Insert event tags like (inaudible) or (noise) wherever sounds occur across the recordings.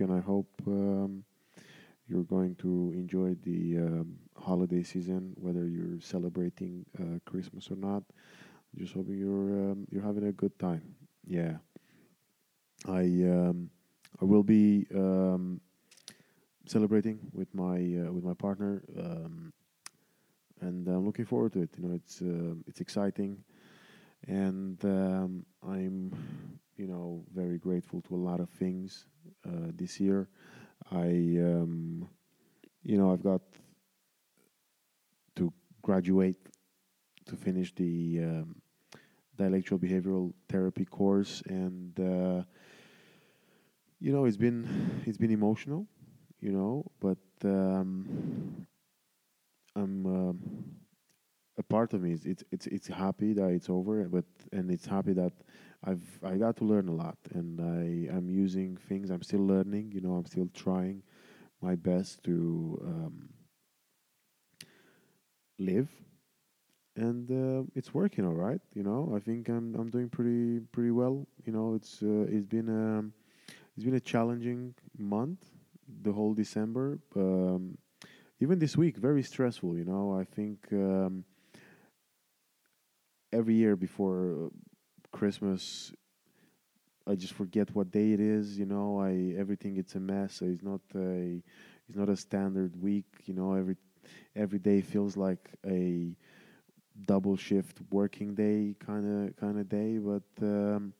and I hope um, you're going to enjoy the um, holiday season, whether you're celebrating uh, Christmas or not. Just hoping you're um, you're having a good time. Yeah, I um, I will be um, celebrating with my uh, with my partner, um, and I'm looking forward to it. You know, it's uh, it's exciting, and I'm you know very grateful to a lot of things uh, this year. I um, you know I've got to graduate to finish the um, behavioral therapy course, and uh, you know it's been it's been emotional, you know, but um, I'm um, a part of me is it's it's it's happy that it's over, but and it's happy that I've I got to learn a lot, and I I'm using things. I'm still learning, you know. I'm still trying my best to um, live and uh, it's working all right. You know, I think I'm I'm doing pretty pretty well. You know, it's uh, it's been um, it's been a challenging month, the whole December. Um, even this week, very stressful. You know, I think um, every year before Christmas, I just forget what day it is. You know, I everything it's a mess. It's not a it's not a standard week. You know, every every day feels like a double shift working day kind of kind of day. But um,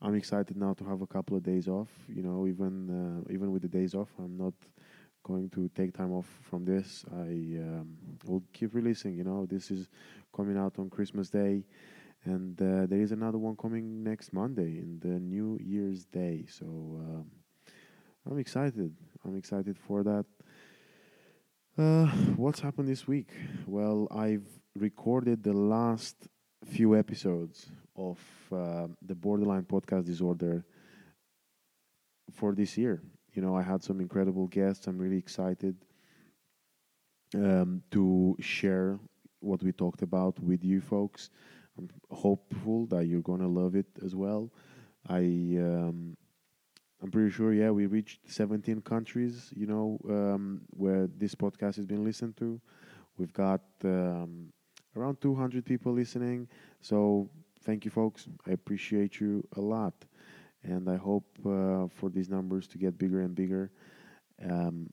I'm excited now to have a couple of days off. You know, even uh, even with the days off, I'm not going to take time off from this. I um, will keep releasing. You know, this is coming out on Christmas Day, and uh, there is another one coming next Monday in the New Year's Day. So um, I'm excited. I'm excited for that. Uh, what's happened this week? Well, I've recorded the last few episodes of uh, the Borderline Podcast Disorder for this year. You know, I had some incredible guests. I'm really excited um, to share what we talked about with you folks. I'm hopeful that you're gonna love it as well. I um, I'm pretty sure, yeah, we reached 17 countries, you know, um, where this podcast has been listened to. We've got um, around 200 people listening. So thank you, folks. I appreciate you a lot. And I hope uh, for these numbers to get bigger and bigger. Um,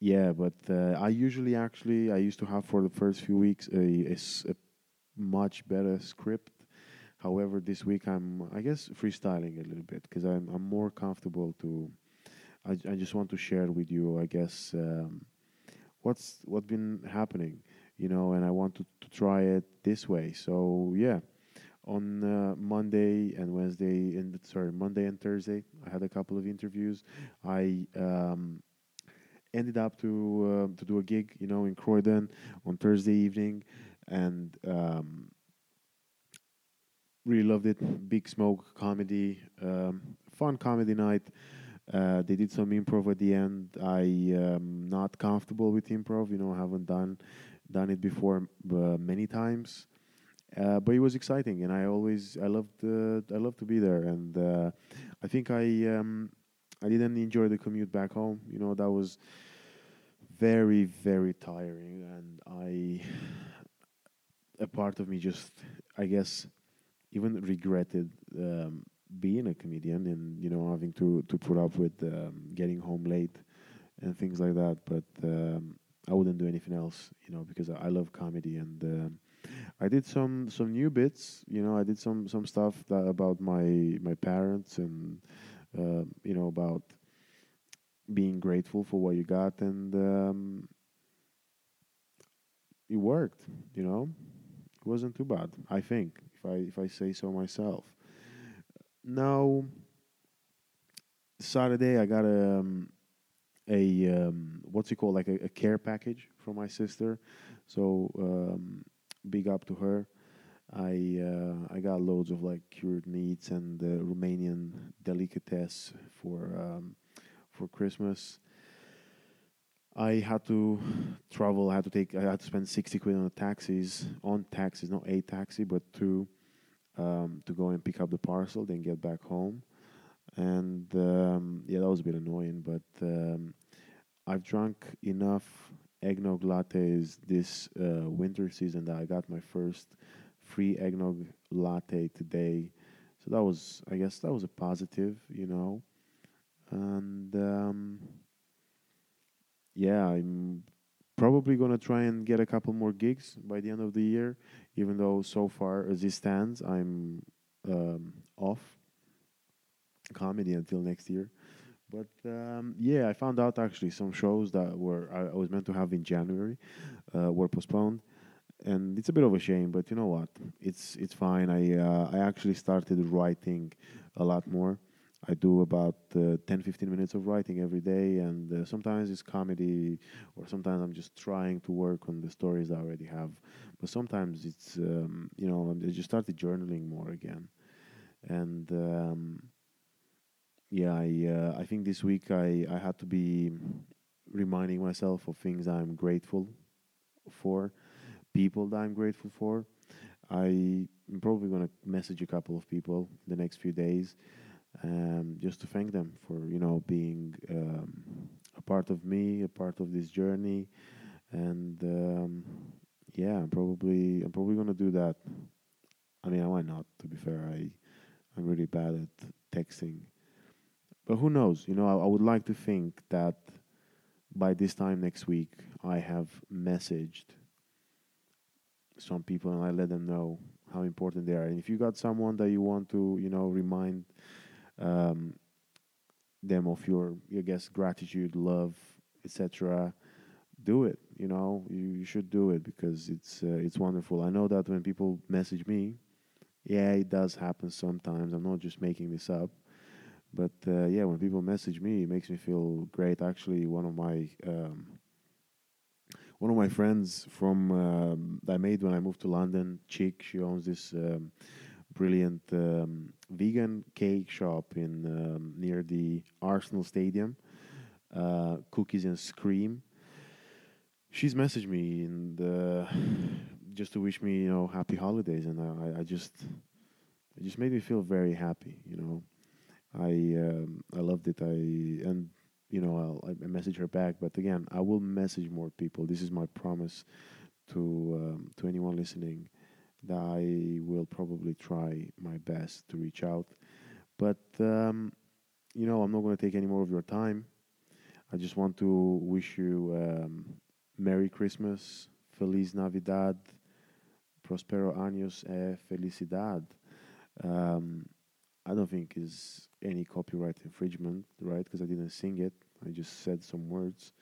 yeah, but uh, I usually actually, I used to have for the first few weeks a, a, a much better script However, this week I'm, I guess, freestyling a little bit because I'm, I'm more comfortable to. I, I just want to share with you, I guess, um, what's what's been happening, you know, and I want to, to try it this way. So yeah, on uh, Monday and Wednesday, and sorry, Monday and Thursday, I had a couple of interviews. I um, ended up to uh, to do a gig, you know, in Croydon on Thursday evening, and um, really loved it. Big Smoke comedy, um, fun comedy night. Uh, they did some improv at the end. I am not comfortable with improv. You know, haven't done done it before uh, many times, uh, but it was exciting, and I always I loved uh, I loved to be there. And uh, I think I um, I didn't enjoy the commute back home. You know, that was very very tiring, and I a part of me just I guess even regretted um, being a comedian and you know having to to put up with um, getting home late and things like that. But um, I wouldn't do anything else, you know, because I, love comedy and. Um, I did some some new bits, you know. I did some some stuff that about my my parents and uh, you know about being grateful for what you got, and um, it worked. You know, wasn't too bad. I think if I if I say so myself. Now, Saturday I got a um, a um, what's it called like a, a, care package from my sister, so um, big up to her. I uh, I got loads of like cured meats and uh, Romanian delicatessen for um, for Christmas. I had to travel. I had to take. I had to spend sixty quid on taxis, on taxis, not a taxi, but two, um, to go and pick up the parcel, then get back home. And um, yeah, that was a bit annoying, but um, I've drunk enough eggnog lattes this uh, winter season that I got my first free eggnog latte today. So that was, I guess, that was a positive, you know. And um, yeah, I'm probably gonna try and get a couple more gigs by the end of the year. Even though so far as it stands, I'm um, off comedy until next year. But um, yeah, I found out actually some shows that were I, I was meant to have in January uh, were postponed, and it's a bit of a shame. But you know what? It's it's fine. I uh, I actually started writing a lot more. I do about uh, 10 15 minutes of writing every day, and uh, sometimes it's comedy, or sometimes I'm just trying to work on the stories I already have. But sometimes it's um, you know I just started journaling more again, and. Um, yeah, I uh, I think this week I, I had to be reminding myself of things I'm grateful for, people that I'm grateful for. I'm probably to message a couple of people the next few days, um, just to thank them for you know being um, a part of me, a part of this journey, and um, yeah, I'm probably I'm probably to do that. I mean, why not? To be fair, I I'm really bad at texting but who knows? You know, I, I would like to think that by this time next week, I have messaged some people and I let them know how important they are. And if you got someone that you want to, you know, remind um, them of your, I guess, gratitude, love, etc., do it. You know, you, you should do it because it's uh, it's wonderful. I know that when people message me, yeah, it does happen sometimes. I'm not just making this up. But uh, yeah, when people message me, it makes me feel great. Actually, one of my um, one of my friends from um, I made when I moved to London, Chick, she owns this um, brilliant um, vegan cake shop in um, near the Arsenal Stadium. Uh, cookies and Scream. She's messaged me and uh, (sighs) just to wish me, you know, happy holidays, and I, I just it just made me feel very happy, you know. I um, I loved it. I and you know I'll, I message her back, but again I will message more people. This is my promise to um, to anyone listening I will probably try my best to reach out. But um, you know I'm not going to take any more of your time. I just want to wish you um, Merry Christmas, Feliz Navidad, Prospero años e felicidad. Um, I don't think is any copyright infringement, right? Because I didn't sing it. I just said some words.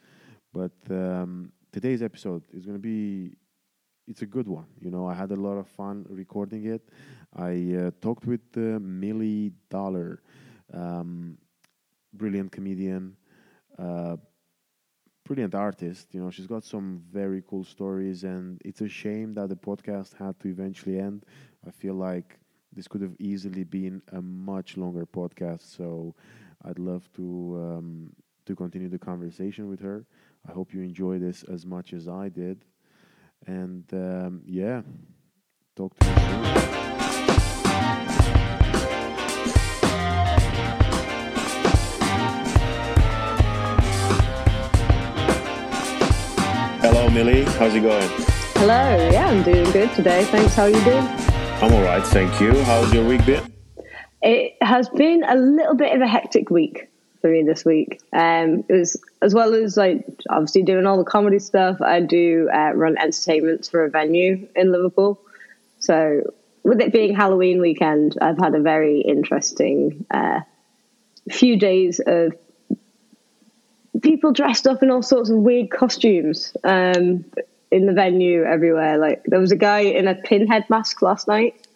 But um, today's episode is going to be it's a good one. You know, I had a lot of fun recording it. I uh, talked with uh, Millie Dollar, um, brilliant comedian, uh, brilliant artist. You know, she's got some very cool stories, and it's a shame that the podcast had to eventually end. I feel like this could have easily been a much longer podcast. So I'd love to um, to continue the conversation with her. I hope you enjoy this as much as I did. And um, yeah, talk to you soon. Hello, Millie. How's it going? Hello. Yeah, I'm doing good today. Thanks. How are you doing? I'm all right, thank you. How's your week been? It has been a little bit of a hectic week for me this week. Um, it was as well as like obviously doing all the comedy stuff. I do uh, run entertainments for a venue in Liverpool. So with it being Halloween weekend, I've had a very interesting uh, few days of people dressed up in all sorts of weird costumes. Um, in the venue everywhere. Like there was a guy in a pinhead mask last night.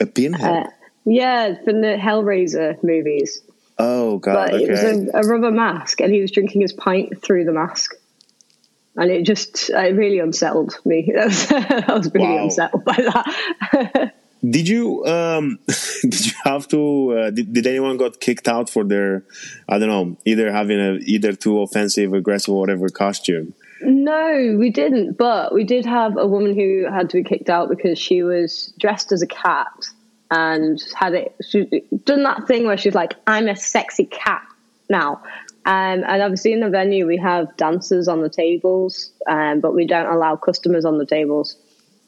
A pinhead. Uh, yeah, from the Hellraiser movies. Oh god! But okay. it was a, a, rubber mask, and he was drinking his pint through the mask, and it just it really unsettled me. (laughs) I was, I was really wow. unsettled by that. (laughs) did you um, (laughs) did you have to? Uh, did, did anyone got kicked out for their I don't know either having a either too offensive, aggressive, or whatever costume? No, we didn't. But we did have a woman who had to be kicked out because she was dressed as a cat and had it. She's done that thing where she's like, "I'm a sexy cat now." Um, and obviously, in the venue, we have dancers on the tables, um, but we don't allow customers on the tables.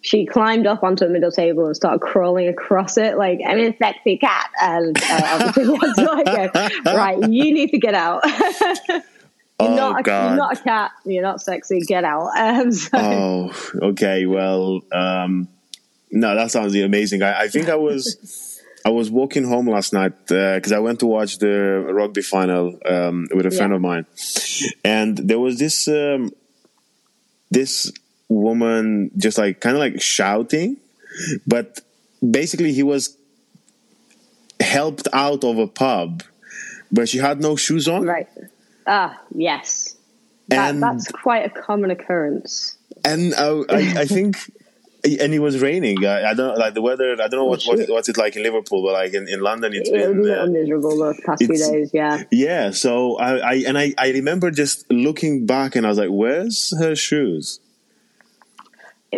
She climbed up onto the middle table and started crawling across it like, I'm a sexy cat. And uh, obviously, (laughs) that's like, right, you need to get out. (laughs) you're, Oh, not a, you're not a cat. You're not sexy. Get out. (laughs) Um, so, Oh, okay. Well, um, no, that sounds amazing. I, I think I was (laughs) I was walking home last night because I went to watch the rugby final um, with a friend of mine, and there was this um, this woman just like kind of like shouting, but basically he was helped out of a pub, but she had no shoes on. Right. Ah, yes. That, And- that's quite a common occurrence. and I, I, I think (laughs) and it was raining I, I don't like the weather i don't know what, what what's it like in liverpool but like in, in london it's It been uh, miserable the past few days, yeah. yeah so I, I and I, I remember just looking back and i was like where's her shoes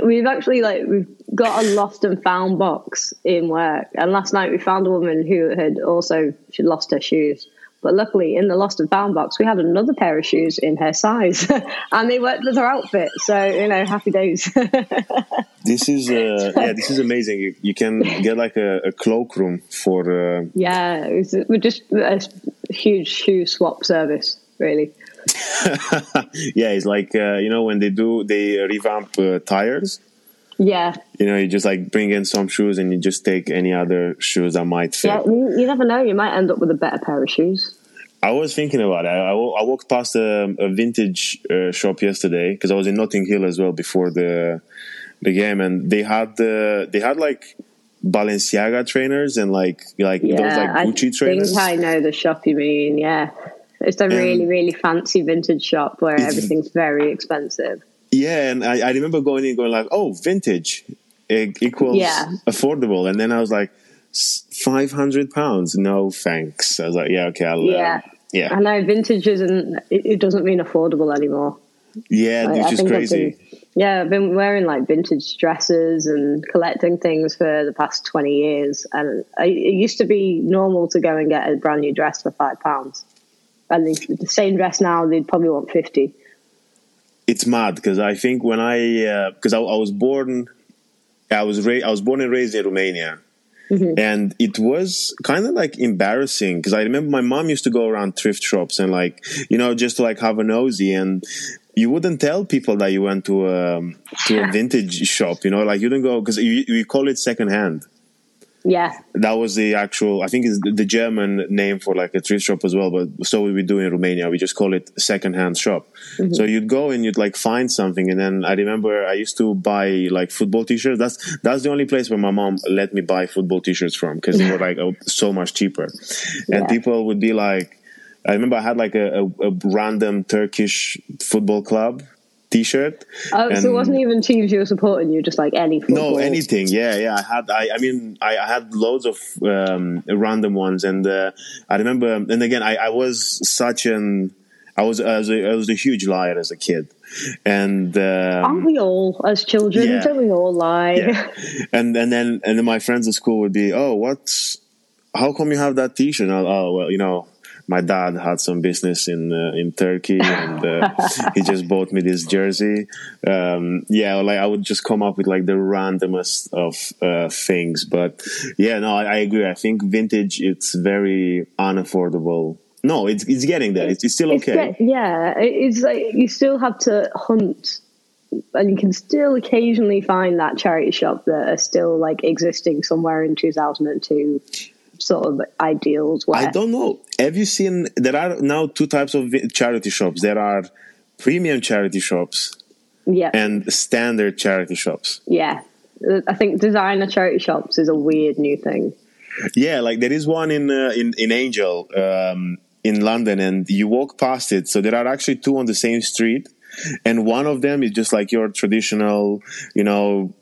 We've actually like we've got a lost and found box in work, and last night we found a woman who had also she lost her shoes. But luckily, in the lost and found box, we had another pair of shoes in her size, (laughs) and they worked with her outfit. So you know, happy days. (laughs) this is uh, yeah this is amazing you, you can get like a, a cloakroom for uh, yeah, it was, we're just a huge shoe swap service, really. (laughs) yeah it's like uh, you know when they do they revamp uh, tires Yeah, you know you just like bring in some shoes and you just take any other shoes that might fit yeah. You, you never know; you might end up with a better pair of shoes. I was thinking about it. I, I I walked past a, a vintage uh, shop yesterday because I was in Notting Hill as well before the the game, and they had the they had like Balenciaga trainers and like like Yeah, those like I Gucci trainers. think I know the shop you mean. Yeah, it's a really, really fancy vintage shop where everything's very expensive. Yeah, and I, I remember going in going like, oh, vintage equals Yeah. affordable, and then I was like, five hundred pounds? No, thanks. I was like, yeah, okay, I'll, Yeah. uh, yeah, I know vintage isn't. It, doesn't mean affordable anymore. yeah, Like, which I is think I've crazy. been- yeah, I've been wearing like vintage dresses and collecting things for the past twenty years, and I, it used to be normal to go and get a brand new dress for five pounds, and the, the same dress now they'd probably want fifty. it's mad because I think when I uh, because I, I was born, I was ra- I was born and raised in Romania, Mm-hmm. and it was kind of like embarrassing because I remember my mom used to go around thrift shops and like you know just to like have a nosy and. You wouldn't tell people that you went to a to a vintage shop, you know, like you didn't go because you, you call it secondhand. Yeah, That was the actual, I think, is the German name for like a thrift shop as well. But so we do in Romania. We just call it secondhand shop. Mm-hmm. So you'd go and you'd like find something, and then I remember I used to buy like football t-shirts. That's that's the only place where my mom let me buy football t-shirts from because they were like oh, so much cheaper. And Yeah. people would be like, I remember I had like a, a, a random Turkish football club t-shirt. oh, so it wasn't even teams you were supporting; you just like any football. no, anything. Yeah, yeah. I had. I. I mean, I, I had loads of um, random ones, and uh, I remember. And again, I, I was such an. I was. I was, a, I was a huge liar as a kid, and. Um, Aren't we all as children? Yeah. Don't we all lie? yeah. (laughs) and and then and then my friends at school would be, oh, what's, how come you have that T-shirt? And I'll, oh, well, you know, my dad had some business in uh, in Turkey, and uh, (laughs) he just bought me this jersey. Um, yeah, like I would just come up with like the randomest of uh, things, but yeah, no, I, I agree. I think vintage it's very unaffordable. No, it's it's getting there. It's, it's still It's okay. get- yeah, it's like you still have to hunt, and you can still occasionally find that charity shop that are still like existing somewhere in 2002 sort of ideals. Where I don't know. Have you seen? There are now two types of charity shops. There are premium charity shops yeah, and standard charity shops. yeah. I think designer charity shops is a weird new thing. Yeah, like there is one in uh, in in Angel um, in London, and you walk past it. So there are actually two on the same street, and one of them is just like your traditional, you know.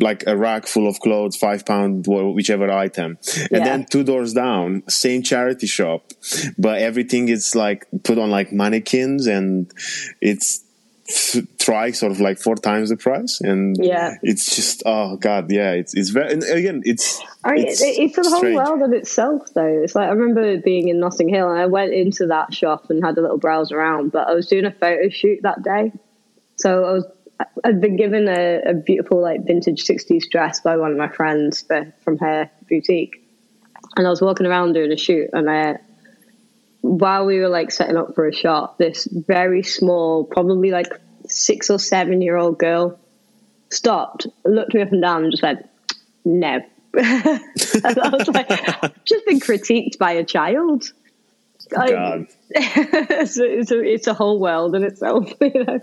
Like a rack full of clothes, five pound, wh- whichever item, and Yeah. then two doors down, same charity shop, but everything is like put on like mannequins, and it's th- sort of like four times the price, and Yeah. it's just oh god, yeah, it's it's very and again it's I it's, it's, it's a whole strange. world of itself, though. It's like I remember being in Notting Hill, and I went into that shop and had a little browse around. But I was doing a photo shoot that day, so I was I'd been given a, a beautiful like vintage '60s dress by one of my friends for, from her boutique, and I was walking around doing a shoot, and I while we were like setting up for a shot, this very small, probably like six or seven year old girl stopped, looked me up and down, and just said, "No." (laughs) and I was like, "I've just been critiqued by a child." Like, God. it's, a, it's, a, it's a whole world in itself, (laughs) you know.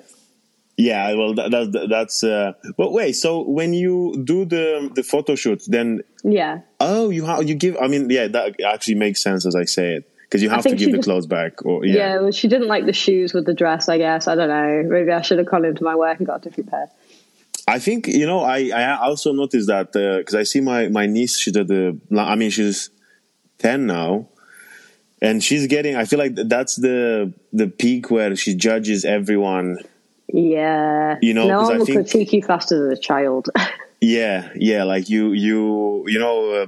Yeah, well, that, that, that's. Uh, but wait, so when you do the the photo shoot, then Yeah, oh, you ha- you give. I mean, yeah, that actually makes sense as I say it because you have to give the just- clothes back. Or yeah. yeah, well, she didn't like the shoes with the dress. I guess I don't know. Maybe I should have gone into my work and got a different pair. I think you know. I I also noticed that because I see my my niece. She did the. I mean, she's ten now, and she's getting. I feel like that's the the peak where she judges everyone. Yeah, You know, no one I will think- critique you faster than a child. (laughs) Yeah, yeah. Like you, you, you know. Uh,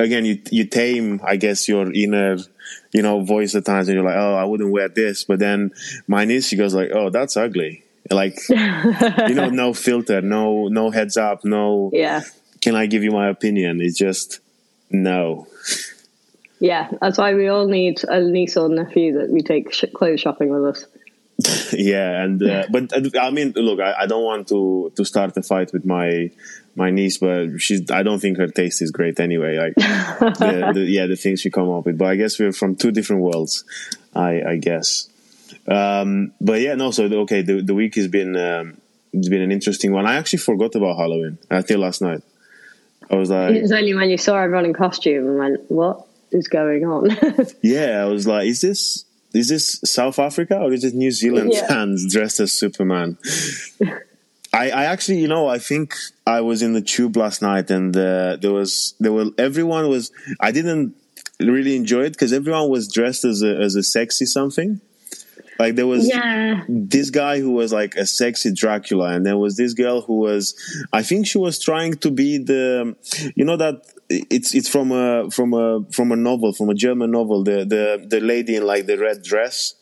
again, you you tame, I guess, your inner, you know, voice at times, and you're like, oh, I wouldn't wear this. But then my niece, she goes like, oh, that's ugly. Like, (laughs) you know, no filter, no no heads up, no. yeah, Can I give you my opinion? It's just no. yeah. That's why we all need a niece or nephew that we take sh- clothes shopping with us. (laughs) yeah, and uh, but uh, I mean, look, I, I don't want to to start a fight with my my niece, but she's. I don't think her taste is great anyway. Like, (laughs) the, the, yeah, the things she come up with. But I guess we're from two different worlds. I I guess. Um, but yeah, no. So okay, the the week has been um, it's been an interesting one. I actually forgot about Halloween until last night. I was like, It was only when you saw everyone in costume and went, "What is going on?" (laughs) yeah, I was like, is this is this South Africa or is it New Zealand Yeah. fans dressed as Superman? I, I actually, you know, I think I was in the tube last night, and uh, there was there were everyone was. I didn't really enjoy it because everyone was dressed as a as a sexy something. Like there was yeah, this guy who was like a sexy Dracula, and there was this girl who was, I think she was trying to be the, you know that it's it's from a from a from a novel from a German novel, the the the lady in like the red dress,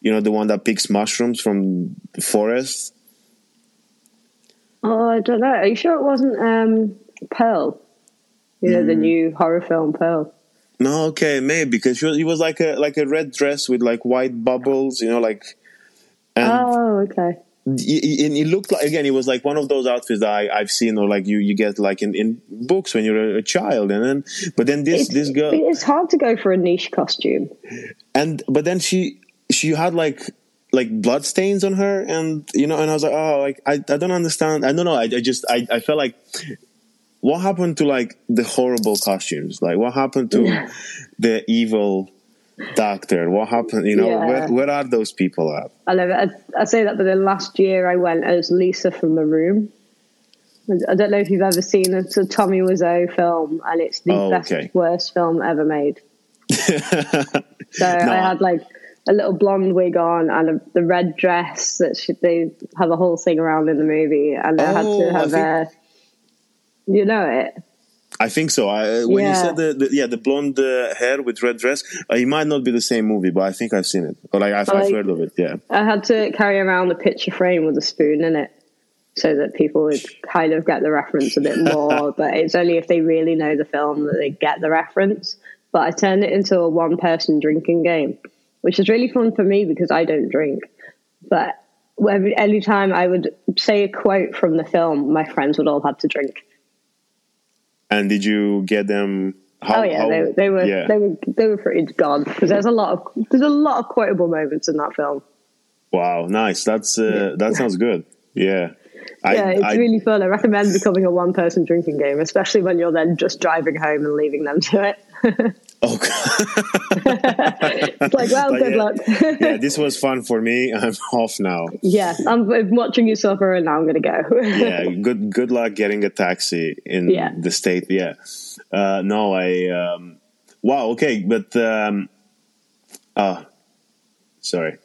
you know the one that picks mushrooms from the forest. Oh, I don't know. Are you sure it wasn't um, Pearl? You know, Hmm. the new horror film Pearl. No, okay, maybe because she was, he was like a like a red dress with like white bubbles, you know, like. And Oh, okay. And he looked like again it was like one of those outfits that I, I've seen or like you you get like in, in books when you're a, a child. And then but then this It's, this girl it's hard to go for a niche costume. and but then she she had like like blood stains on her and you know and I was like oh like I, I don't understand. I don't know. I, I just I, I felt like what happened to like the horrible costumes? Like what happened to the evil doctor what happened you know Yeah. where, where are those people at I love it. I, I say that, but the last year I went as Lisa from The Room. I don't know if you've ever seen a Tommy Wiseau film, and it's the Oh, best, okay. worst film ever made. (laughs) So I had like a little blonde wig on and a, the red dress that should, they have a whole thing around in the movie, and I had Oh, to I have think- a. You know it. I think so. I, when you said the, the yeah the blonde uh, hair with red dress, uh, it might not be the same movie, but I think I've seen it or like I've, I've heard of it. Yeah. I had to carry around a picture frame with a spoon in it so that people would kind of get the reference a bit (laughs) more. but it's only if they really know the film that they get the reference. But I turned it into a one person drinking game, which is really fun for me because I don't drink. But every anytime I would say a quote from the film, my friends would all have to drink. And did you get them? How, oh yeah, how- they, they were Yeah. they were they were pretty gone because there's a lot of there's a lot of quotable moments in that film. wow, nice. That's uh, that sounds good. Yeah. I, yeah, it's I, really fun. I recommend becoming a one person drinking game, especially when you're then just driving home and leaving them to it. (laughs) oh, god (laughs) It's like, well, Like, good yeah. luck. yeah, (laughs) this was fun for me. (laughs) I'm off now. yeah, I'm, I'm watching you suffer and now I'm going to go. yeah, good good luck getting a taxi in Yeah. the state. Yeah, uh, no, I um, wow, okay, but um, ah, sorry.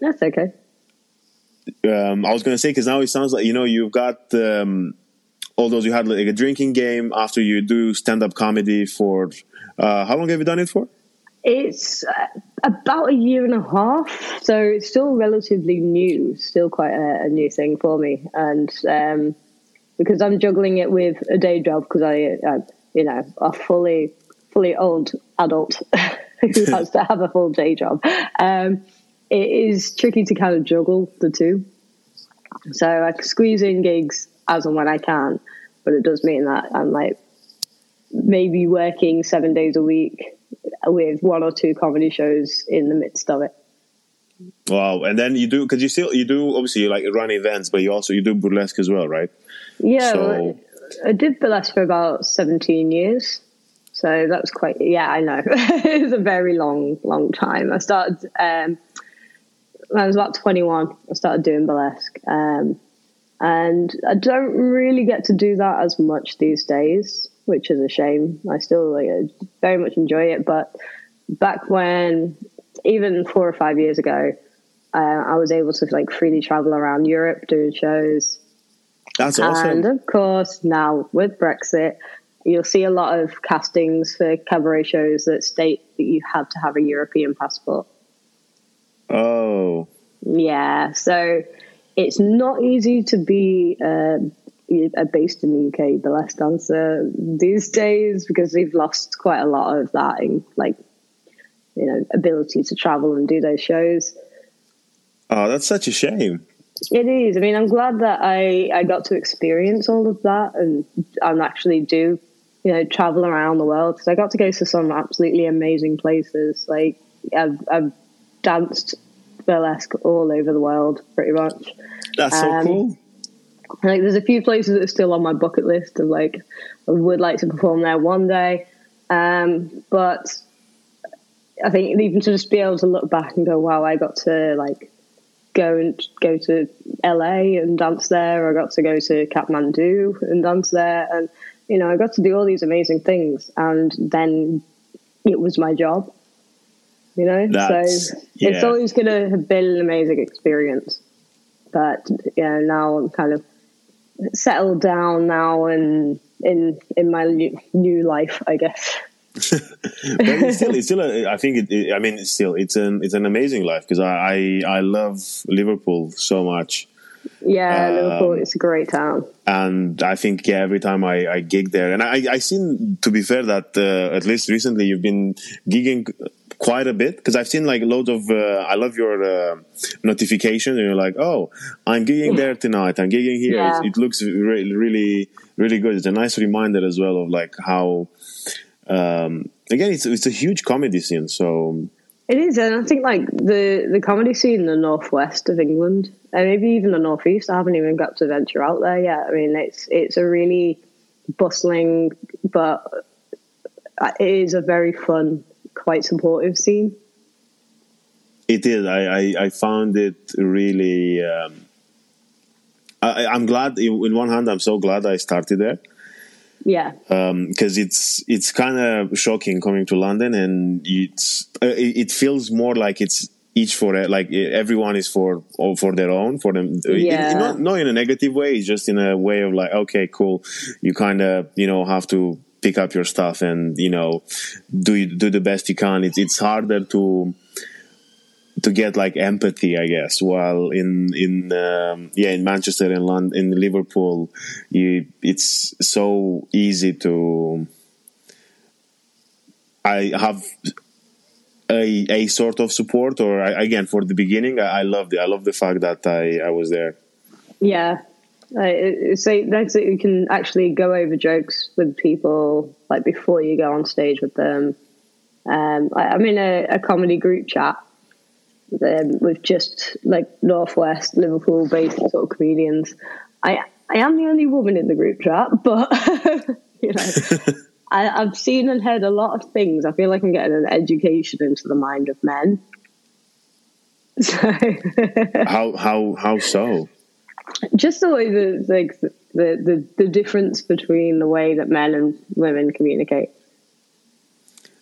That's okay. um, I was going to say because now it sounds like you know you've got um, all those you had like a drinking game after you do stand up comedy for uh, how long have you done it for? It's uh, about a year and a half, so it's still relatively new, still quite a, a new thing for me, and um, because I'm juggling it with a day job because I, uh, you know, a fully fully old adult (laughs) who (laughs) has to have a full day job. Um, it is tricky to kind of juggle the two. So I squeeze in gigs as and when I can, but it does mean that I'm like maybe working seven days a week with one or two comedy shows in the midst of it. Wow! And then you do because you still you do obviously you like run events, but you also you do burlesque as well, right? Yeah, so, I did burlesque for about seventeen years, so that was quite. Yeah, I know (laughs) it was a very long, long time. I started um, when I was about twenty one. I started doing burlesque, um, and I don't really get to do that as much these days which is a shame. I still like, very much enjoy it, but back when, even four or five years ago, uh, I was able to like freely travel around Europe doing shows. That's awesome. And of course, now with Brexit, you'll see a lot of castings for cabaret shows that state that you have to have a European passport. Oh. Yeah, so it's not easy to be uh, are based in the UK, burlesque dancer these days because we've lost quite a lot of that in like you know ability to travel and do those shows. Oh, that's such a shame. It is. I mean, I'm glad that I I got to experience all of that and and actually do you know travel around the world because I got to go to some absolutely amazing places. Like I've, I've danced burlesque all over the world, pretty much. That's so um, cool. Like there's a few places that are still on my bucket list of like I would like to perform there one day. Um, but I think even to just be able to look back and go, wow, I got to like go and go to LA and dance there. I got to go to Kathmandu and dance there, and you know, I got to do all these amazing things, and then it was my job. You know, That's, so yeah. it's always going to have been an amazing experience. But yeah, now I'm kind of settled down now and in in my new life, I guess. (laughs) but it's still, it's still. A, I think it, it, I mean, it's still. It's an. It's an amazing life because I, I, I love Liverpool so much. Yeah, um, Liverpool. It's a great town. And I think yeah, every time I, I gig there, and I I seen to be fair that uh, at least recently you've been gigging quite a bit because I've seen like loads of. Uh, I love your uh, notification, and you're like, "Oh, I'm gigging there tonight. I'm gigging here." Yeah. It, it, looks really, really, really good. It's a nice reminder as well of like how. Um, again, it's it's a huge comedy scene, so. It is, and I think like the the comedy scene in the northwest of England, and maybe even the northeast. I haven't even got to venture out there yet. I mean, it's it's a really bustling, but it is a very fun quite supportive scene. It is. I, I, I found it really. Um, I, I'm glad. In one hand, I'm so glad I started there. Yeah. Because um, it's it's kind of shocking coming to London, and it's uh, it, it, feels more like it's each for like everyone is for for their own for them. Yeah. not not in a negative way. It's just in a way of like, okay, cool. You kind of you know have to pick up your stuff and you know do do the best you can. It's it's harder to to get like empathy, I guess. While in in um, yeah in Manchester and London, in Liverpool, you, it's so easy to. I have a a sort of support, or I, again for the beginning, I, I love the I love the fact that I I was there. Yeah, uh, so that's it. You can actually go over jokes with people like before you go on stage with them. Um, I, I'm in a, a comedy group chat um, with just like Northwest Liverpool based sort of comedians. I I am the only woman in the group chat, but (laughs) you know. (laughs) I, I've seen and heard a lot of things. I feel like I'm getting an education into the mind of men. (laughs) So how how how so? Just the way the like the, the the difference between the way that men and women communicate.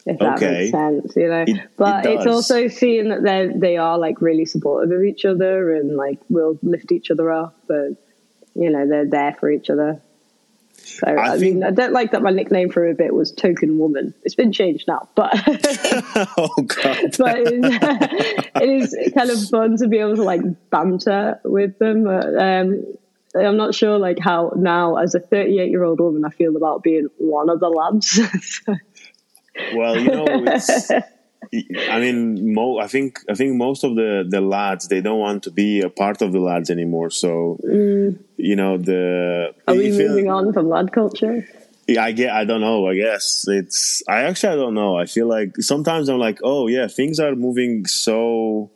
if that Okay. makes sense, you know. It- it but it's also seeing that they they are like really supportive of each other and like will lift each other up, and you know they're there for each other. So I, I mean, I don't like that my nickname for a bit was Token Woman. It's been changed now, but (laughs) oh God. (laughs) but it's, (laughs) it is kind of fun to be able to like banter with them. But, um, I'm not sure like how now as a 38 year old woman I feel about being one of the lads. Well, you know, it's, I mean, mo- I think I think most of the the lads they don't want to be a part of the lads anymore. So mm. you know the Are we you feel- moving on from lad culture? Yeah, I get. I don't know. I guess it's. I actually I don't know. I feel like sometimes I'm like, oh yeah, things are moving so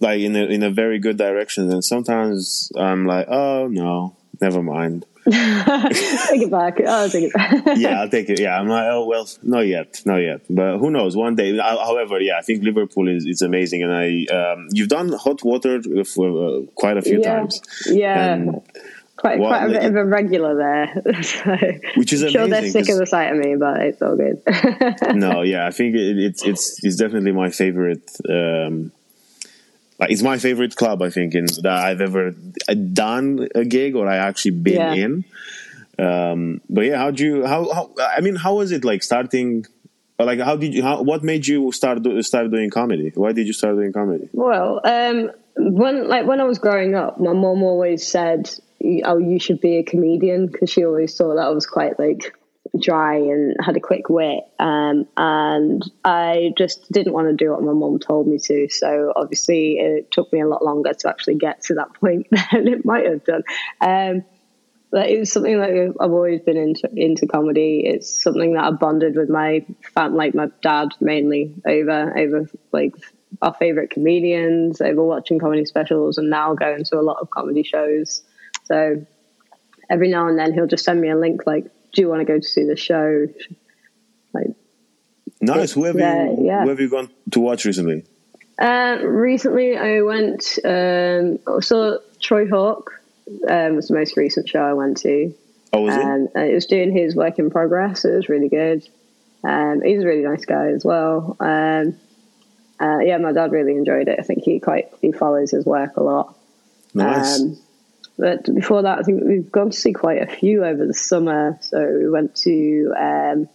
like in a in a very good direction, and sometimes I'm like, oh no, never mind. Take it back. I'll take it back. (laughs) yeah, I'll take it. Yeah, I'm like, oh well, not yet, not yet. But who knows? One day. However, yeah, I think Liverpool is is amazing, and I um, you've done hot water for uh, quite a few yeah, times, yeah. And- quite Well, quite a bit of a regular there. (laughs) so, which is I'm sure they're sick of the sight of me, but it's all good. no, (laughs) yeah, I think it, it's it's it's definitely my favorite. Um, like it's my favorite club. I think in that I've ever done a gig or I actually been Yeah. in. Um, but yeah, how do you how, how I mean, how was it like starting? Like, how did you? How, what made you start do, start doing comedy? Why did you start doing comedy? Well, um, when like when I was growing up, my mom always said, "Oh, you should be a comedian," because she always thought that I was quite like dry and had a quick wit. Um, and I just didn't want to do what my mom told me to. So obviously, it took me a lot longer to actually get to that (laughs) point than it might have done. Um, but it was something that I've always been into into comedy. It's something that I bonded with my fam, like my dad mainly over over like our favorite comedians, over watching comedy specials, and now going to a lot of comedy shows. So every now and then he'll just send me a link like, "Do you want to go to see the show?" Like Nice. Who have you yeah. Who have you gone to watch recently? Uh, recently, I went. Um, I saw Troy Hawke. Um, was the most recent show I went to. Oh, was it? and uh, it was doing his work in progress. It was really good. Um, he's a really nice guy as well. Um, uh, yeah, my dad really enjoyed it. I think he quite he follows his work a lot. Nice. Um, but before that, I think we've gone to see quite a few over the summer. So we went to. Um,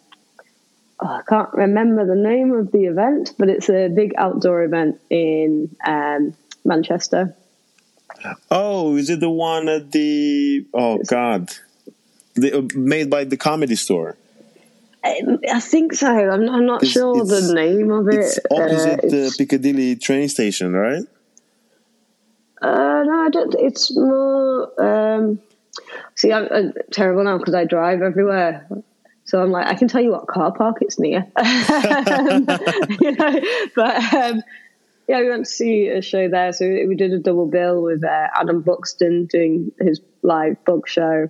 oh, I can't remember the name of the event, but it's a big outdoor event in um, Manchester. oh, is it the one at the? Oh God, the, uh, made by the Comedy Store. I, I think so. I'm, I'm not It's- sure it's- the name of it. It's opposite Uh, the Piccadilly train station, right? Uh, no, I don't. It's more. Um, see, I'm, I'm terrible now because I drive everywhere. So I'm like, I can tell you what car park it's near. (laughs) Um, you know, but um, yeah, we went to see a show there. So we did a double bill with uh, Adam Buxton doing his live book show.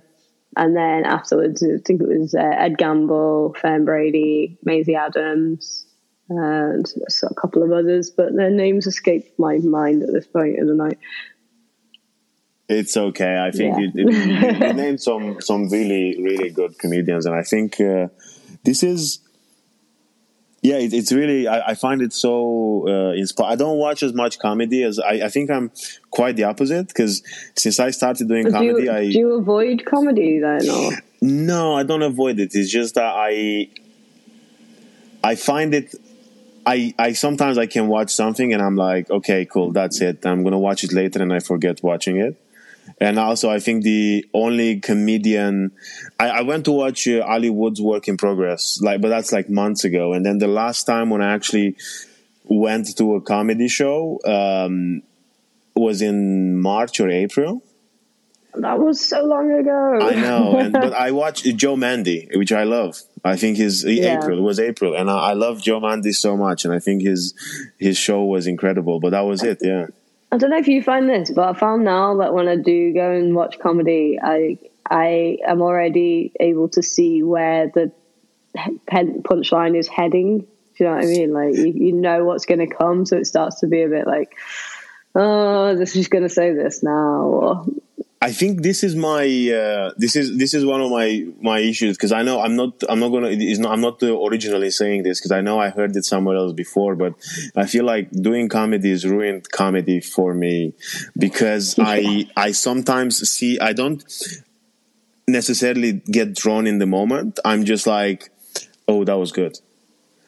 And then afterwards, I think it was uh, Ed Gamble, Fern Brady, Maisie Adams, and a couple of others, but their names escaped my mind at this point in the night. It's okay. I think Yeah. you, you, you (laughs) named some some really really good comedians, and I think uh, this is. Yeah, it, it's really. I, I find it so uh, inspiring. I don't watch as much comedy as I. I think I'm quite the opposite because since I started doing Do comedy, you, I do you avoid comedy then, or No, I don't avoid it. It's just that I I find it I I sometimes I can watch something and I'm like, okay, cool, that's it. I'm gonna watch it later and I forget watching it. And also, I think the only comedian I, I went to watch uh, Ali Woods' work in progress, like, but that's like months ago. And then the last time when I actually went to a comedy show um, was in March or April. that was so long ago? I know, and, (laughs) but I watched Joe Mandy, which I love. I think his Yeah. April it was April, and I, I love Joe Mandy so much, and I think his his show was incredible. But that was it, yeah. I don't know if you find this, but I found now that when I do go and watch comedy, I I am already able to see where the punchline is heading. Do you know what I mean? Like you, you know what's going to come, so it starts to be a bit like, oh, this is going to say this now. Or I think this is my uh, this is this is one of my my issues because I know I'm not I'm not gonna not, I'm not originally saying this because I know I heard it somewhere else before, but I feel like doing comedy is ruined comedy for me because I I sometimes see I don't necessarily get drawn in the moment. I'm just like, oh, that was good.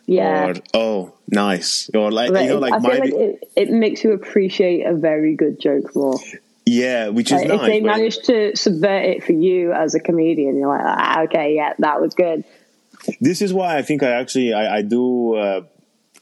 Yeah. Or oh, nice. Or like you know, like I feel like it, it makes you appreciate a very good joke more. Yeah, which is like, nice. If they manage to subvert it for you as a comedian, you're like, ah, okay, yeah, that was good. This is why I think I actually I, I do. Uh,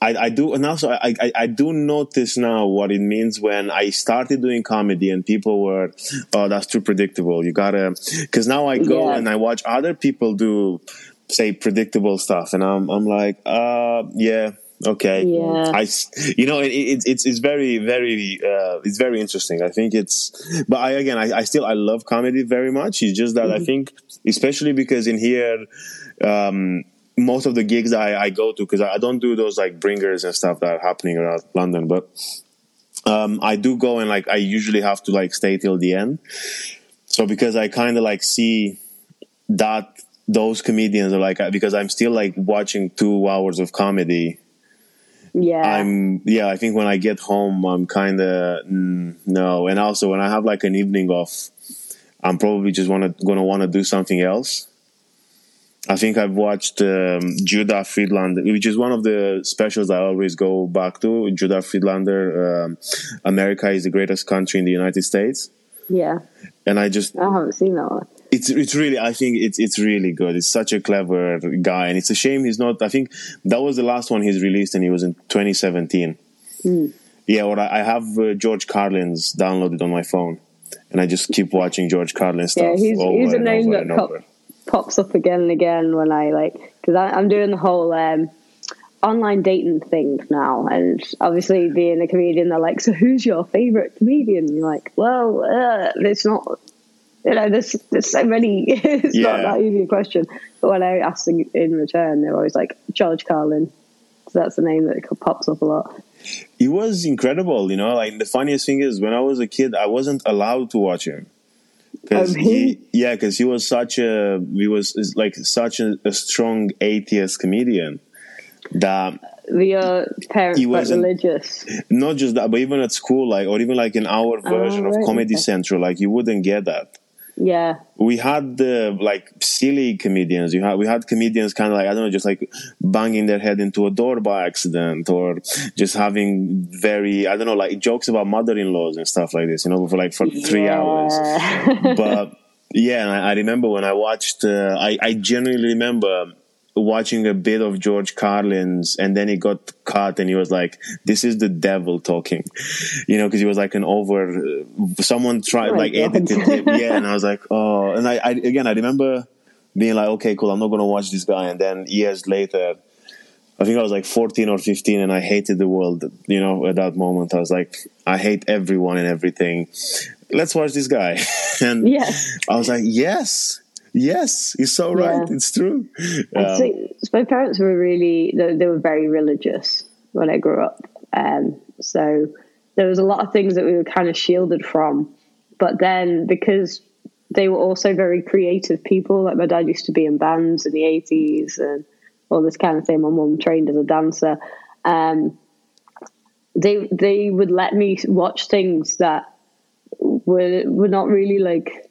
I, I, do, and also I, I, I, do notice now what it means when I started doing comedy and people were, oh, that's too predictable. You gotta, because now I go yeah. and I watch other people do, say, predictable stuff, and I'm, I'm like, uh, yeah, Okay. Yeah. I, you know, it, it, it's it's very very uh, it's very interesting. I think it's, but I again I, I still I love comedy very much. It's just that mm-hmm. I think, especially because in here, um, most of the gigs I, I go to because I, don't do those like bringers and stuff that are happening around London, but um, I do go and like I usually have to like stay till the end. So because I kind of like see that those comedians are like because I'm still like watching two hours of comedy yeah. I'm yeah i think when i get home i'm kind of mm, no. And also when i have like an evening off i'm probably just want to gonna want to do something else. I think i've watched um, judah friedlander which is one of the specials i always go back to. Judah friedlander um, america is the greatest country in the united states. Yeah. And i just i haven't seen that one it's it's really I think it's it's really good. It's such a clever guy, and it's a shame he's not. I think that was the last one he's released, and he was in 2017. Mm. Yeah, or I, I have uh, George Carlin's downloaded on my phone, and I just keep watching George Carlin stuff. Yeah, he's, he's a name that pop, pops up again and again when I like because I'm doing the whole. Um, online dating thing now and obviously being a comedian they're like so who's your favorite comedian and you're like well uh, it's not you know, there's there's so many. (laughs) it's yeah. not that easy a question. But when I ask in, in return, they're always like George Carlin. So that's the name that pops up a lot. He was incredible, you know. Like the funniest thing is, when I was a kid, I wasn't allowed to watch him because oh, he, yeah, because he was such a he was like such a, a strong atheist comedian that your uh, parents he was religious. Not just that, but even at school, like or even like in our oh, version oh, right, of Comedy okay. Central, like you wouldn't get that. Yeah. We had the like silly comedians. You had we had comedians kind of like I don't know, just like banging their head into a door by accident, or just having very I don't know, like jokes about mother-in-laws and stuff like this. You know, for like for yeah. three hours. (laughs) but yeah, I, I, remember when I watched. Uh, I I genuinely remember watching a bit of George Carlin's and then he got cut and he was like, this is the devil talking, (laughs) you know, cause he was like an over, someone tried, oh like God. edited him. (laughs) Yeah. And I was like, oh, and I, I, again, I remember being like, okay, cool. I'm not going to watch this guy. And then years later, I think I was like 14 or 15 and I hated the world, you know, at that moment. I was like, I hate everyone and everything. Let's watch this guy. (laughs) and yes. I was like, yes, Yes, he's so right. Yeah. It's true. Um, so, my parents were really they, they, were very religious when I grew up, um, so there was a lot of things that we were kind of shielded from. But then because they were also very creative people, like my dad used to be in bands in the eighties and all this kind of thing. My mum trained as a dancer. Um, they they would let me watch things that were were not really like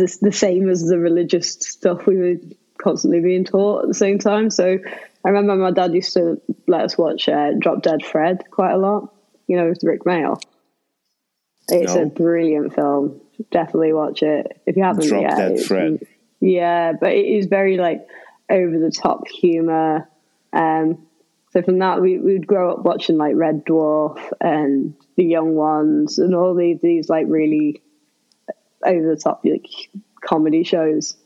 the, the same as the religious stuff we were constantly being taught at the same time. So I remember my dad used to let us watch uh, Drop Dead Fred quite a lot, you know, with Rik Mayall. It's no. a brilliant film. Definitely watch it if you haven't Drop yet. Dead Fred. Yeah, but it is very like over the top humor. Um, so from that, we would grow up watching like Red Dwarf and The Young Ones and all these these like really over the top like comedy shows.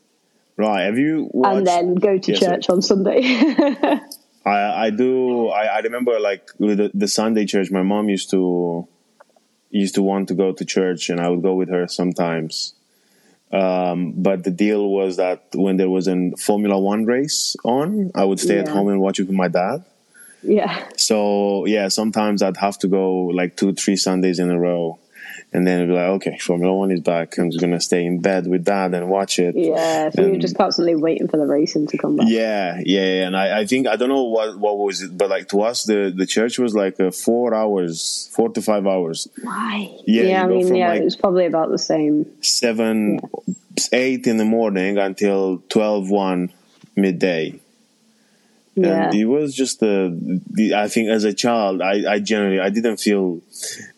Right. Have you watched, and then go to church on Sunday? (laughs) I I do. I, I remember like with the, the, Sunday church. My mom used to used to want to go to church, and I would go with her sometimes. Um, but the deal was that when there was a Formula One race on, I would stay yeah. at home and watch it with my dad. Yeah. So yeah, sometimes I'd have to go like two, three Sundays in a row and then it'd be like, okay, Formula One is back. I'm just gonna stay in bed with that and watch it. Yeah, so you're just constantly waiting for the racing to come back. Yeah, yeah, yeah. and I, I think I don't know what what was it, but like to us, the the church was like uh, four hours, four to five hours, Why? Yeah, you I mean, yeah, like- it was probably about the same. seven, eight in the morning until 12, 1 midday. Yeah. And it was just the, the I think as a child, I, I generally I didn't feel.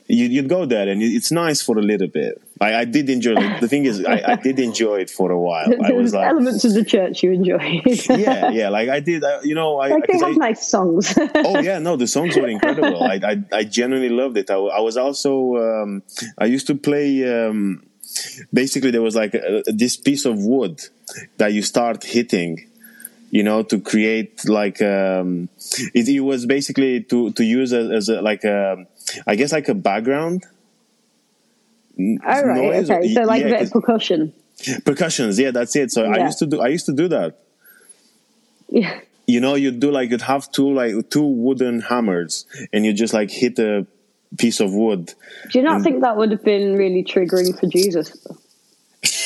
You, you'd go there and it's nice for a little bit. I, I did enjoy it. The thing is, I, I did enjoy it for a while. (laughs) I There was was like, elements of the church you enjoyed. (laughs) yeah, yeah, like I did. I, you know, I, like they have I- nice songs. oh (laughs) yeah no the songs were incredible i i, I genuinely loved it I, I was also um, i used to play um, basically there was like a, this piece of wood that you start hitting you know to create like um, it, it was basically to to use as, as a, like a i guess like a background All right, noise. okay. So like Yeah, a bit 'cause- of percussion. percussions yeah that's it so i used to do i used to do that Yeah. you know you'd do like you'd have two like two wooden hammers and you just like hit a piece of wood Do you not think that would have been really triggering for Jesus?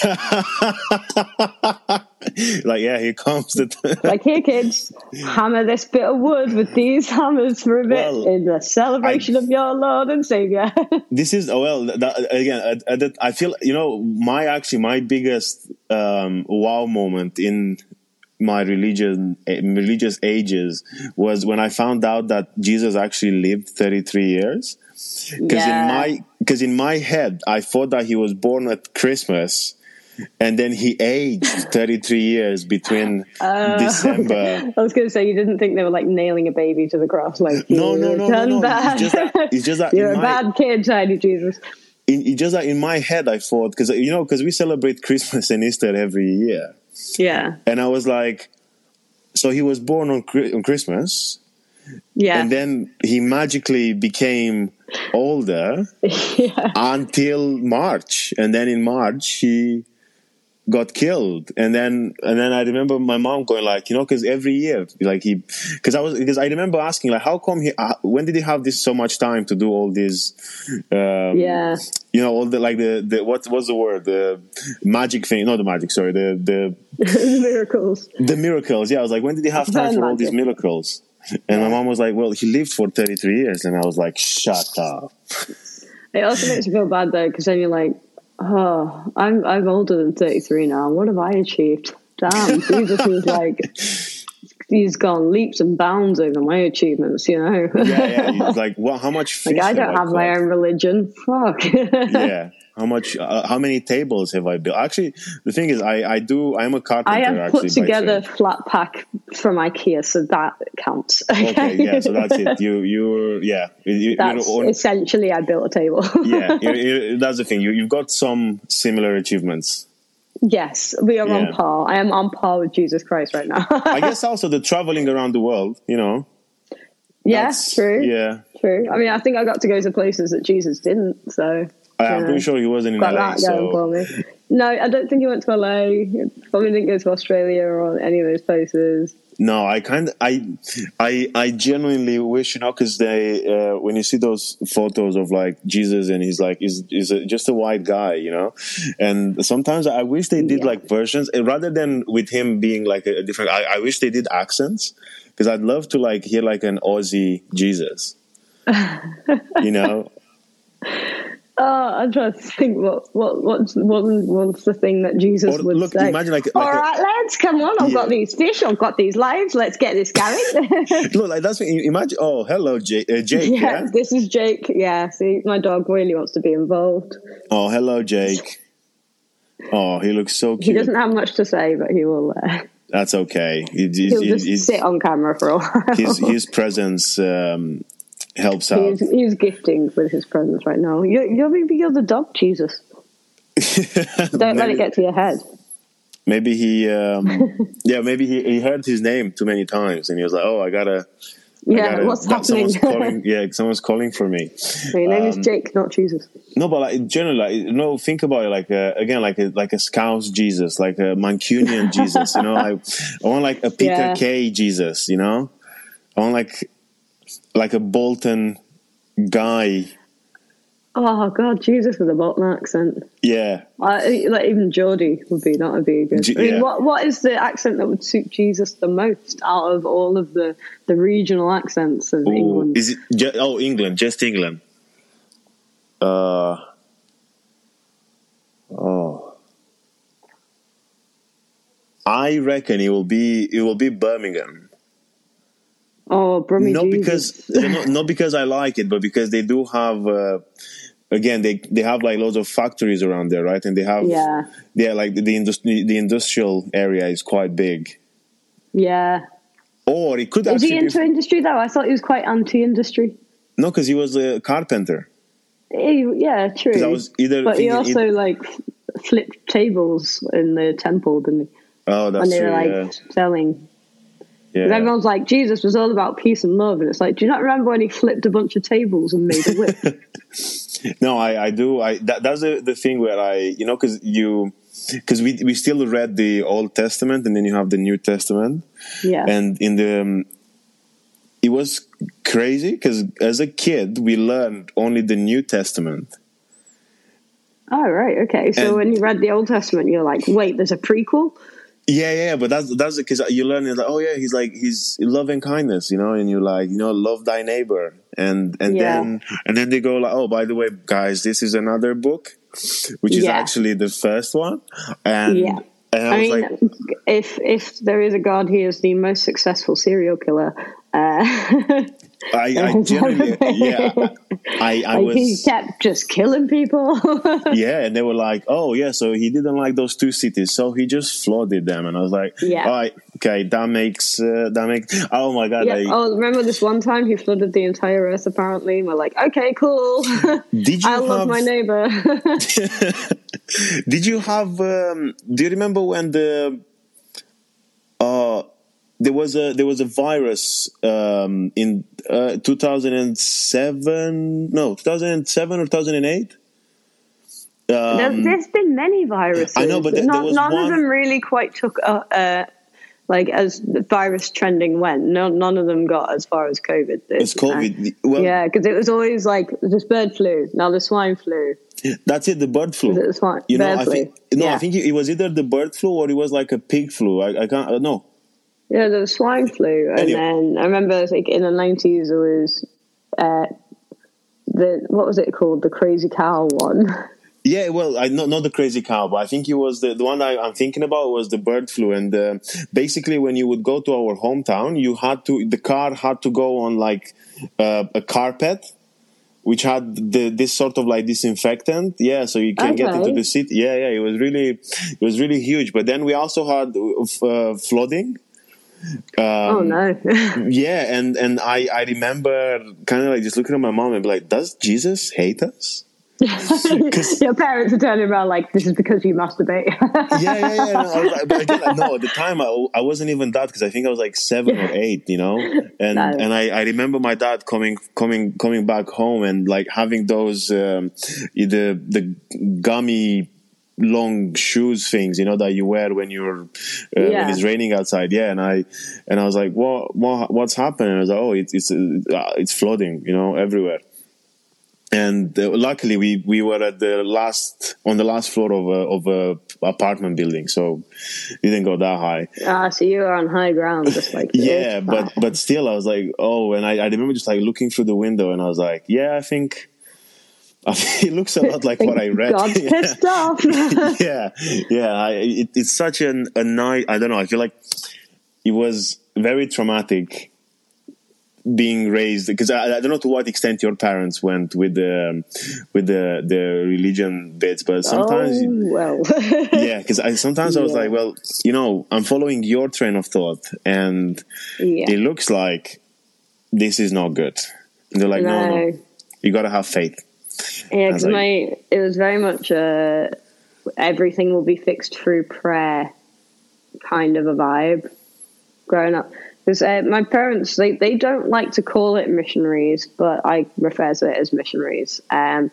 (laughs) (laughs) like yeah here comes the (laughs) Like, here, kids, hammer this bit of wood with these hammers for a bit Well, in the celebration of your Lord and Savior. (laughs) this is oh, well that, again I, I, I feel you know my actually my biggest um, wow moment in my religion eh, religious ages was when i found out that jesus actually lived 33 years because Yeah. in my because in my head i thought that he was born at christmas and then he aged (laughs) 33 years between Uh, december (laughs) I was going to say, you didn't think they were like nailing a baby to the cross, like No, no, "You've no, no, no. bad. It's just that- it's just that (laughs) you're a my- bad kid, tiny Jesus. in, it just that in my head i thought because you know because we celebrate christmas and easter every year Yeah, and I was like, so he was born on, on Christmas, yeah, and then he magically became older yeah. until March, and then in March he got killed, and then and then I remember my mom going like, you know, because every year, like he, because I was because I remember asking like, how come he, uh, when did he have this so much time to do all these, um, Yeah. you know, all the like the the what what's the word the magic thing, not the magic, sorry, the the (laughs) miracles. the miracles. Yeah, I was like, when did he have time for all these miracles? And my mom was like, well, he lived for 33 years. And I was like, shut up. It also makes you feel bad though, because then you're like, oh, I'm I'm older than 33 now. What have I achieved? Damn, (laughs) Jesus is like, he's gone leaps and bounds over my achievements. You know, Yeah, yeah. He was (laughs) like, well, how much like I don't have my own religion. Fuck. (laughs) Yeah. How much, uh, how many tables have I built? Actually, the thing is, I, I do, I'm a carpenter. I have put by together flat pack from IKEA, so that counts. (laughs) Okay, yeah, so that's it. You, you, yeah. You, you- That's on- essentially I built a table. (laughs) yeah, you you that's the thing. You, you've got some similar achievements. yes, we are Yeah. on par. I am on par with Jesus Christ right now. I (laughs) guess also the traveling around the world, you know. yeah, that's- true. Yeah. True. I mean, I think I got to go to places that Jesus didn't. So I, I'm pretty sure he wasn't in got LA. that So. for me. No, I don't think he went to LA. Probably didn't go to Australia or any of those places. No, I kind of, I, I, I genuinely wish, you know, because they, uh, when you see those photos of like Jesus and he's like, is is a, just a white guy, you know, and sometimes I wish they did Yeah. like versions rather than with him being like a, a different. I, I wish they did accents because I'd love to like hear like an Aussie Jesus, (laughs) you know. Oh, I'm trying to think what what what's what, what's the thing that Jesus Or would look, say. imagine like- like All a- lads, come on! I've got these fish. I've got these lives. Let's get this going. (laughs) (laughs) Look, like that's what, imagine. Oh, hello, Jake. Uh, Jake yeah, yeah. this is Jake. Yeah, see, my dog really wants to be involved. Oh, hello, Jake. Oh, he looks so cute. He doesn't have much to say, but he will. Uh, That's okay. He, he's, he'll just sit on camera for a (laughs) while. his his presence um, helps out. He's, he's gifting with his presence right now. You're, you're maybe you're the dog, Jesus. (laughs) Don't let it get to your head. Maybe he, um, (laughs) yeah, maybe he, he heard his name too many times, and he was like, "Oh, I gotta, I Yeah, gotta what's that- happening? Someone's calling. (laughs) Yeah, someone's calling for me." Your name is Um, Jake, not Jesus. No, but like generally, like, you know, think about it like uh, again, like a, like a Scouse Jesus, like a Mancunian Jesus. You know, I, I want like a Peter Yeah. Kay Jesus. You know, I want like like a Bolton guy. Oh God, Jesus with a Bolton accent. Yeah. I, like even Geordie would be that would be a good. G- I mean, yeah. what what is the accent that would suit Jesus the most out of all of the the regional accents of Ooh, England? Is it? Ju- oh, England, just England. Uh. Oh. I reckon it will be it will be Birmingham. Oh, Brummy not because not, not because I like it, but because they do have. Uh, again, they they have like loads of factories around there, right? And they have yeah, yeah, like the, the industry, the industrial area is quite big. yeah. Or it could Is he into industry though? I thought he was quite anti-industry. no, because he was a carpenter. He- yeah, true. I was either but he also it- like flipped tables in the temple, didn't he? Oh, that's when they true. were like yeah. selling. Yeah. 'Cause everyone's like, Jesus was all about peace and love, and it's like, do you not remember when he flipped a bunch of tables and made a whip? (laughs) No, I, I do. I that, that's the, the thing where I you know because you because we we still read the Old Testament and then you have the New Testament yeah, and in the um, it was crazy because as a kid we learned only the New Testament. Oh right, okay. So And- when you read the Old Testament, you're like, wait, there's a prequel. Yeah, yeah, but that's that's because you learn it like oh yeah, he's like he's loving kindness, you know, and you're like you know love thy neighbor, and and Yeah. then and then they go like oh by the way, guys, this is another book, which is Yeah. actually the first one, and Yeah. and I, I, was mean, like if if there is a God, he is the most successful serial killer. Uh, (laughs) I, (laughs) I generally yeah I I like he was kept just killing people. (laughs) yeah, and they were like oh yeah, so he didn't like those two cities, so he just flooded them, and I was like Yeah. all right, okay, that makes uh, that makes oh my god, yeah. I, Oh, remember this one time he flooded the entire earth? Apparently, and we're like, okay, cool. did (laughs) you I love have, my neighbor. Did you have? Um, do you remember when the uh, there was a there was a virus um, in uh, 2007? No, 2007 or 2008. There, Um, there's been many viruses. I know, but there- Not- none one- of them really quite took uh, uh, like as the virus trending went. No, none of them got as far as COVID. did. it's COVID. Well, yeah, because it was always like this bird flu, now the swine flu. that's it. The bird flu. It the swine? You know, I think no, yeah. I think it was either the bird flu or it was like a pig flu. I, I can't. Uh, no, yeah, the swine flu, and Anyway. then I remember like in the nineties there was uh, the what was it called, the crazy cow one. (laughs) Yeah, well, I not not the crazy cow, but I think it was the the one I, I'm thinking about was the bird flu, and uh, basically when you would go to our hometown, you had to the car had to go on like uh, a carpet, which had the this sort of like disinfectant. Yeah, so you can get into the city. Yeah, yeah, it was really it was really huge. But then we also had uh, flooding. Um, oh no. (laughs) Yeah, and and I I remember kind of like just looking at my mom and be like, does Jesus hate us? (laughs) Your parents are turning around like this is because you masturbate. yeah, yeah, yeah. No, I was like, but again, no, at the time I, I wasn't even that because I think I was like seven or (laughs) eight, you know. And No. and I, I remember my dad coming coming coming back home and like having those um, the the gummy long shoes things, you know, that you wear when you're uh, when it's raining outside. Yeah, and I and I was like, what what what's happening? And I was like, oh, it's it's uh, it's flooding, you know, everywhere. And uh, luckily we we were at the last on the last floor of a of a apartment building so we didn't go that high. Ah, so you were on high ground, just (laughs) like yeah but but still i was like oh and i, I remember just like looking through the window and i was like yeah I think it looks a lot like what I read. God's (laughs) Yeah. pissed off. (laughs) yeah, yeah. I, it, it's such an, a night. I don't know. I feel like it was very traumatic being raised because I, I don't know to what extent your parents went with the um, with the the religion bits, but sometimes. oh well. (laughs) Yeah, because I sometimes I was like, well, you know, I'm following your train of thought, and yeah. it looks like this is not good. And they're like, no, no, No. you got to have faith. Yeah, because like- my it was very much a everything will be fixed through prayer kind of a vibe growing up. Because uh, my parents they, they don't like to call it missionaries, but I refer to it as missionaries. Um,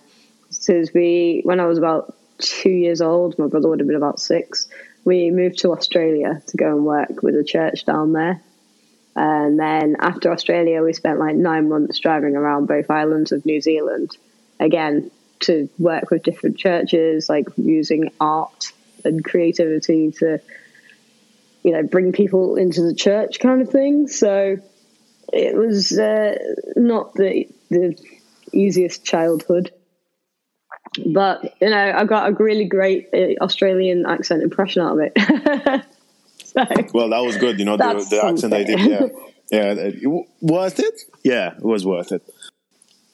because we when I was about two years old, my brother would have been about six. We moved to Australia to go and work with a church down there. And then after Australia, we spent like nine months driving around both islands of New Zealand. Again, to work with different churches, like using art and creativity to, you know, bring people into the church kind of thing. So it was uh, not the the easiest childhood, but you know, I got a really great uh, Australian accent impression out of it. (laughs) so, well, that was good. You know, the, the accent I did. Yeah, yeah, worth it. Yeah, it was worth it.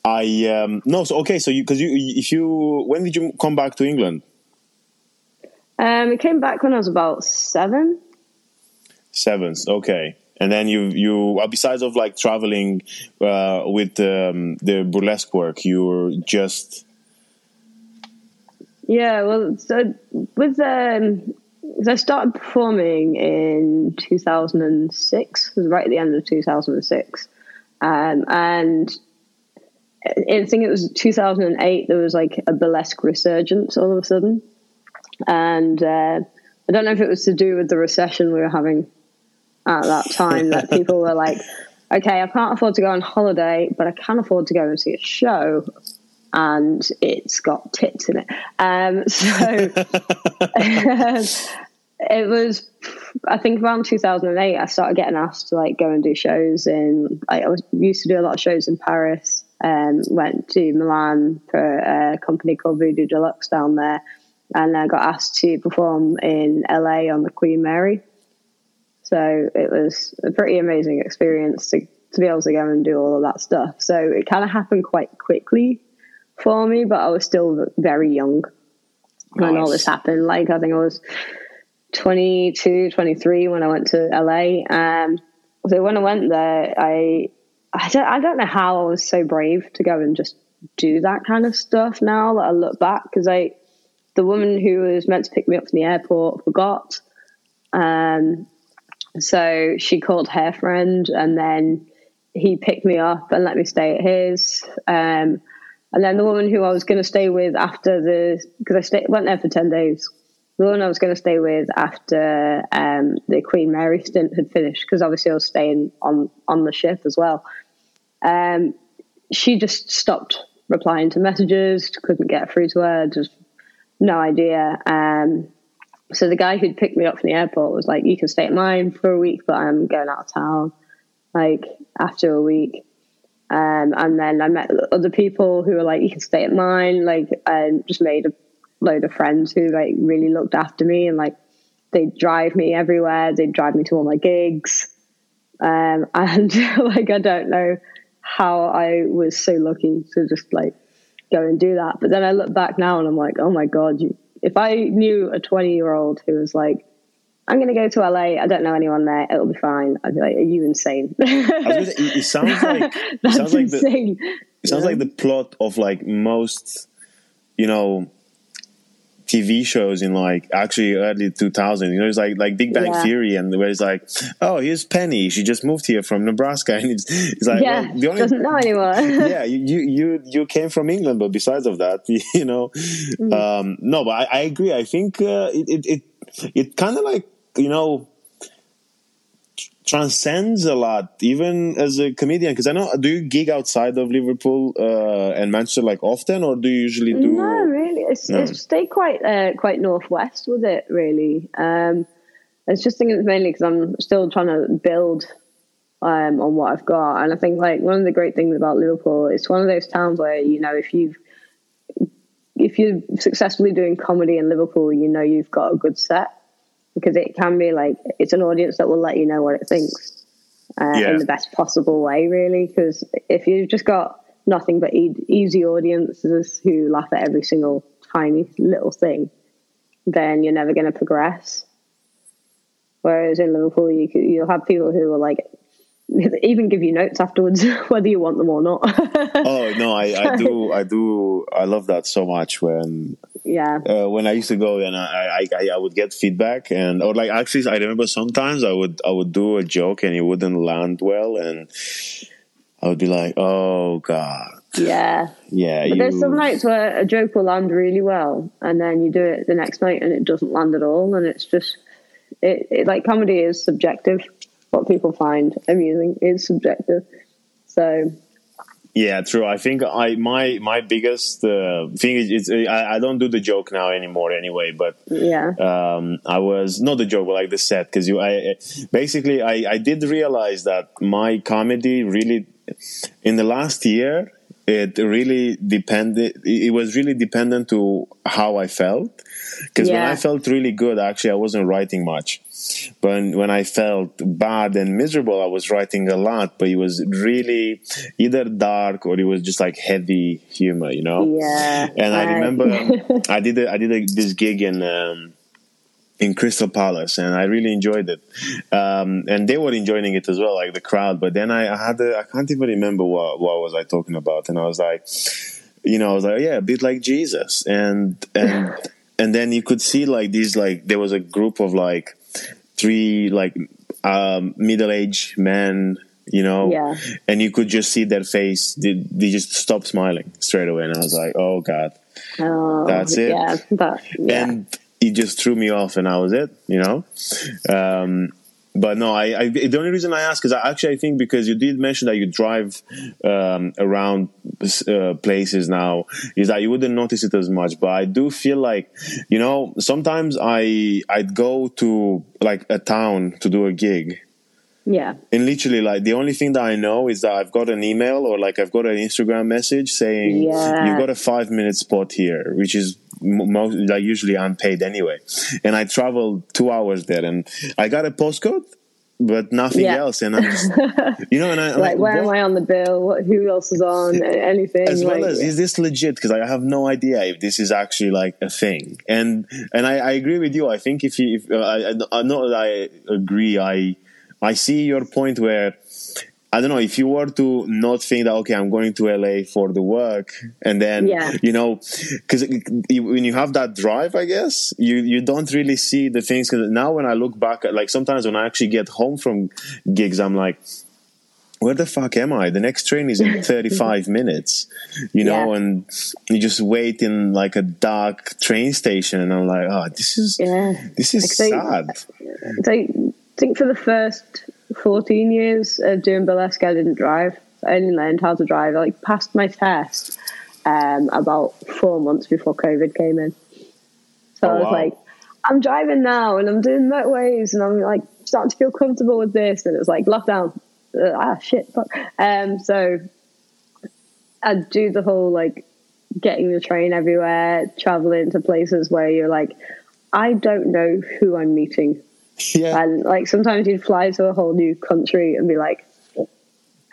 I um, no, so okay, so you because you if you when did you come back to England? Um, I came back when I was about seven. Sevens, okay. And then you you besides of like traveling uh, with um, the burlesque work, you were just yeah. Well, so with um, I started performing in two thousand and six. It was right at the end of two thousand and six, um, and I think it was 2008. There was like a burlesque resurgence all of a sudden, and uh, I don't know if it was to do with the recession we were having at that time. that (laughs) people were like, "Okay, I can't afford to go on holiday, but I can afford to go and see a show." And it's got tits in it. Um, (laughs) so (laughs) it was I think around 2008 I started getting asked to like go and do shows in like, I was used to do a lot of shows in Paris um, went to Milan for a company called Voodoo Deluxe down there, and I got asked to perform in LA on the Queen Mary. So it was a pretty amazing experience to, to be able to go and do all of that stuff. So it kind of happened quite quickly for me, but I was still very young when all this happened. Like, I think I was 22, 23 when I went to LA. Um, so when I went there, I I don't, I don't know how I was so brave to go and just do that kind of stuff now that I look back because I, the woman who was meant to pick me up from the airport forgot. Um, so she called her friend and then he picked me up and let me stay at his. Um, and then the woman who I was going to stay with after the, because I stay, went there for 10 days the one I was going to stay with after um, the Queen Mary stint had finished, because obviously I was staying on on the ship as well. Um, she just stopped replying to messages, couldn't get through to her, just no idea. Um, so the guy who'd picked me up from the airport was like, "You can stay at mine for a week, but I'm going out of town." Like after a week, um, and then I met other people who were like, "You can stay at mine." Like, and just made a load of friends who like really looked after me and like they'd drive me everywhere. They'd drive me to all my gigs. Um, (laughs) and like, I don't know how I was so lucky to just like go and do that. But then I look back now and I'm like, oh my God, you, if I knew a 20 year old who was like, I'm going to go to LA. I don't know anyone there. It'll be fine. I'd be like, "Are you insane?" it, it, sounds like it sounds like insane. the it sounds yeah. like the plot of like most, you know, TV shows in like actually early 2000. You know, it's like like Big Bang yeah. Theory, and where it's like, oh, here's Penny. She just moved here from Nebraska, (laughs) and it's, it's like, yeah, well, the only, doesn't know anyone. (laughs) yeah, you you you came from England, but besides of that, (laughs) you know, mm. um, no, but I, I, agree. I think uh, it it it, it kind of like you know transcends a lot, even as a comedian. Because I know, do you gig outside of Liverpool uh, and Manchester like often, or do you usually do? No. It's, no. it's stay quite uh, quite northwest with it. Really, um, it's just thinking mainly because I'm still trying to build um, on what I've got, and I think like one of the great things about Liverpool, it's one of those towns where you know if you've if you're successfully doing comedy in Liverpool, you know you've got a good set because it can be like it's an audience that will let you know what it thinks uh, yeah. in the best possible way, really. Because if you've just got nothing but e- easy audiences who laugh at every single tiny little thing, then you're never going to progress. Whereas in Liverpool, you you'll have people who are like (laughs) even give you notes afterwards (laughs) whether you want them or not. (laughs) oh no, I, I do, I do, I love that so much when yeah uh, when I used to go and I, I I would get feedback and or like actually I remember sometimes I would I would do a joke and it wouldn't land well and I would be like oh god yeah yeah but you... there's some nights where a joke will land really well and then you do it the next night and it doesn't land at all and it's just it, it like comedy is subjective what people find amusing is subjective so Yeah, true. I think I my my biggest uh, thing is I, I don't do the joke now anymore anyway. But Yeah. um, I was not the joke, but like the set because you. I basically I I did realize that my comedy really in the last year it really depended. It was really dependent to how I felt because when I felt really good, actually I wasn't writing much. But when I felt bad and miserable, I was writing a lot. But it was really either dark or it was just like heavy humor, you know. Yeah. And I remember (laughs) I did a, I did a, this gig in um, in Crystal Palace, and I really enjoyed it. Um, and they were enjoying it as well, like the crowd. But then I, I had a, I can't even remember what what was I talking about, and I was like, you know, I was like, yeah, a bit like Jesus, and and (laughs) and then you could see like these like there was a group of like three like um, middle aged men. You know, Yeah. and you could just see their face. They, they just stopped smiling straight away, and I was like, "Oh God!" Oh, That's it. Yeah. But, yeah. and it just threw me off and I was it you know um but no I, I the only reason i ask is I actually i think because you did mention that you drive um around uh, places now is that you wouldn't notice it as much but i do feel like you know sometimes i i'd go to like a town to do a gig yeah. and literally like the only thing that i know is that i've got an email or like i've got an instagram message saying Yeah. you got a five minute spot here which is most like usually unpaid anyway and i traveled two hours there and i got a postcode but nothing Yeah. else and i'm just (laughs) you know and i I'm Like, where am I on the bill? What, who else is on? (laughs) Anything? as well like, as is this legit because i have no idea if this is actually like a thing and and i, I agree with you i think if you if uh, I, I- I know i agree i i see your point where I don't know if you were to not think that okay, I'm going to LA for the work, and then Yeah. you know, because when you have that drive, I guess you you don't really see the things. Because now when I look back, like sometimes when I actually get home from gigs, I'm like, where the fuck am I? The next train is in (laughs) 35 minutes, you know, Yeah. and you just wait in like a dark train station, and I'm like, oh, this is Yeah. this is Like sad. So I think for the first 14 years of doing burlesque, I didn't drive. I only learned how to drive. I like passed my test um, about four months before COVID came in. So Oh, I was wow. like, I'm driving now and I'm doing motorways and I'm like starting to feel comfortable with this. And it was like lockdown. Uh, ah, shit. Fuck. Um, so I'd do the whole like getting the train everywhere, traveling to places where you're like, I don't know who I'm meeting. (laughs) Yeah, And like sometimes you'd fly to a whole new country and be like,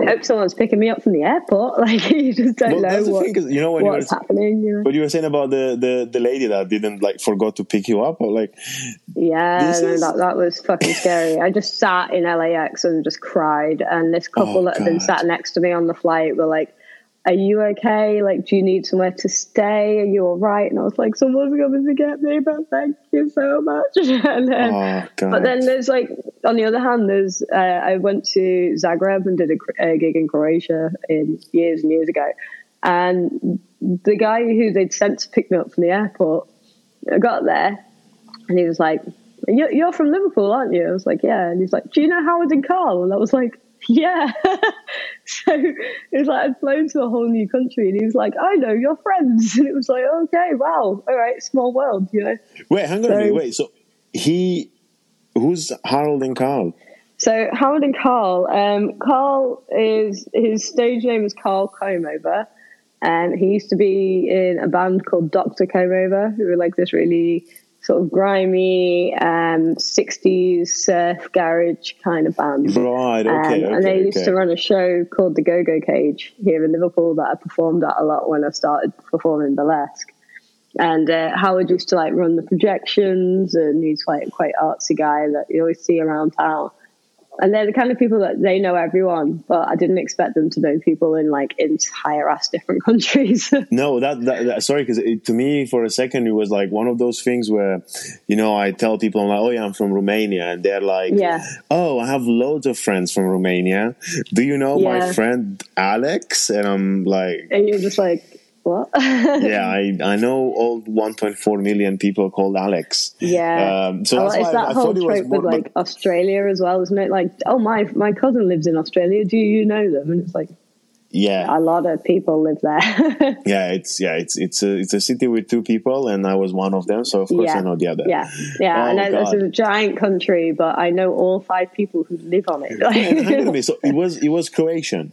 I hope someone's picking me up from the airport. (laughs) Like you just don't Well, know what, thing, you know, when you what's were- happening. You know? But you were saying about the, the, the lady that didn't like forgot to pick you up, or like Yeah, no, is- that that was fucking scary. I just sat in LAX and just cried. And this (laughs) oh, couple Oh, that had been sat next to me on the flight were like, "Are you okay? Like, do you need somewhere to stay? Are you all right?" And I was like, "Someone's coming to get me, but thank you so much." (laughs) and then, oh. But then there's like, on the other hand, there's uh, I went to Zagreb and did a, a gig in Croatia in years and years ago, and the guy who they'd sent to pick me up from the airport, I got there, and he was like, "You're, you're from Liverpool, aren't you?" I was like, "Yeah," and he's like, "Do you know Howard and Carl?" And I was like. Yeah. (laughs) so it was like I'd flown to a whole new country and he was like, I know your friends. (laughs) And it was like, okay, wow. All right, small world, you know. wait, hang on a minute. Wait, so he who's Harold and Carl? So Harold and Carl, um, Carl is his stage name is Carl Comeover, and he used to be in a band called Doctor Comeover, who were like this really sort of grimy um, '60s surf garage kind of band. Right, okay, Um, okay. and they used to run a show called the Go Go Cage here in Liverpool that I performed at a lot when I started performing burlesque. And uh, Howard used to like run the projections, and he's quite quite artsy guy that you always see around town. And they're the kind of people that they know everyone, but I didn't expect them to know people in like entire ass different (laughs) countries. No, that, that, that sorry, because to me, for a second, it was like one of those things where, you know, I tell people, I'm like, oh yeah, I'm from Romania, and they're like, Yeah. oh, I have loads of friends from Romania. Do you know my friend Alex? And I'm like, and you're just like, what? yeah, I (laughs) I know all 1.4 million people called Alex. Yeah. Um, so Oh, that's it's why that I, I whole was trope more, with like Australia as well, isn't it? Like, oh my my cousin lives in Australia. Do you know them? And it's like, yeah, a lot of people live there. (laughs) yeah, it's yeah, it's it's a it's a city with two people, and I was one of them. So of course Yeah. I know the other. yeah, yeah. I Oh, know this is a giant country, but I know all five people who live on it. Hang on a minute, so it was it was Croatian.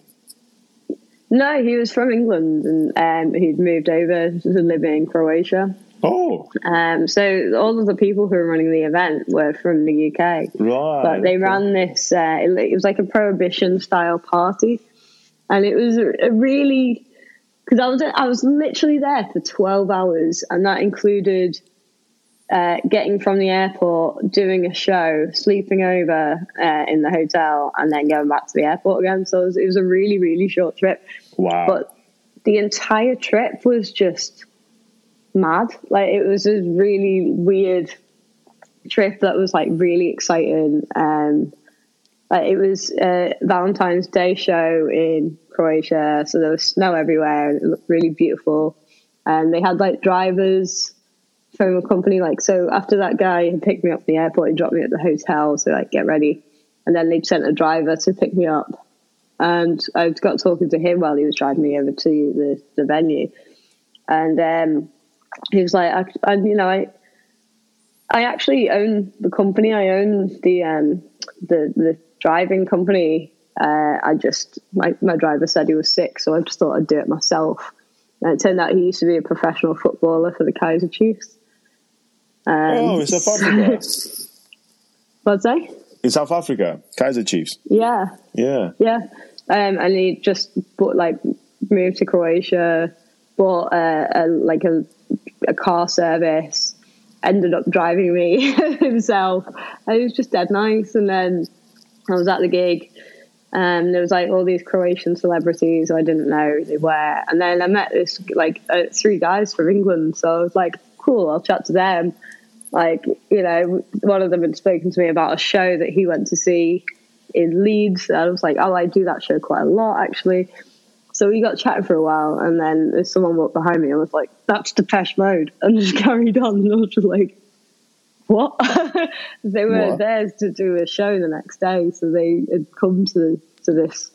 No, he was from England and um, he'd moved over to live in Croatia. Oh, Um, so all of the people who were running the event were from the UK. right. but they ran this uh, it, it was like a prohibition style party and it was a, a really because i was i was literally there for 12 hours and that included uh, getting from the airport doing a show sleeping over uh, in the hotel and then going back to the airport again so it was, it was a really really short trip Wow. but the entire trip was just mad. Like it was a really weird trip that was like really exciting. Um, like it was a Valentine's Day show in Croatia, so there was snow everywhere. and It looked really beautiful, and they had like drivers from a company. Like so, after that guy had picked me up from the airport, he dropped me at the hotel. So like get ready, and then they'd sent a driver to pick me up and I got talking to him while he was driving me over to the, the venue, and um, he was like, I, I, you know, I, I actually own the company. I own the um, the the driving company. Uh, I just my my driver said he was sick, so I just thought I'd do it myself. And it turned out he used to be a professional footballer for the Kaizer Chiefs. Um, oh, in South Africa. (laughs) What's that? in South Africa, Kaizer Chiefs. Yeah, Yeah. Yeah, um, and he just bought like moved to Croatia, bought a, a like a, a car service, ended up driving me (laughs) himself. And it was just dead nice. And then I was at the gig, and there was like all these Croatian celebrities I didn't know who they were. And then I met this like uh, three guys from England, so I was like, cool, I'll chat to them. Like you know, one of them had spoken to me about a show that he went to see in Leeds. And I was like, oh, I do that show quite a lot actually. So we got chatting for a while, and then someone walked behind me and was like, "That's Depeche Mode," (laughs) and just carried on. And I was just like, "What?" (laughs) they were What? there to do a show the next day, so they had come to to this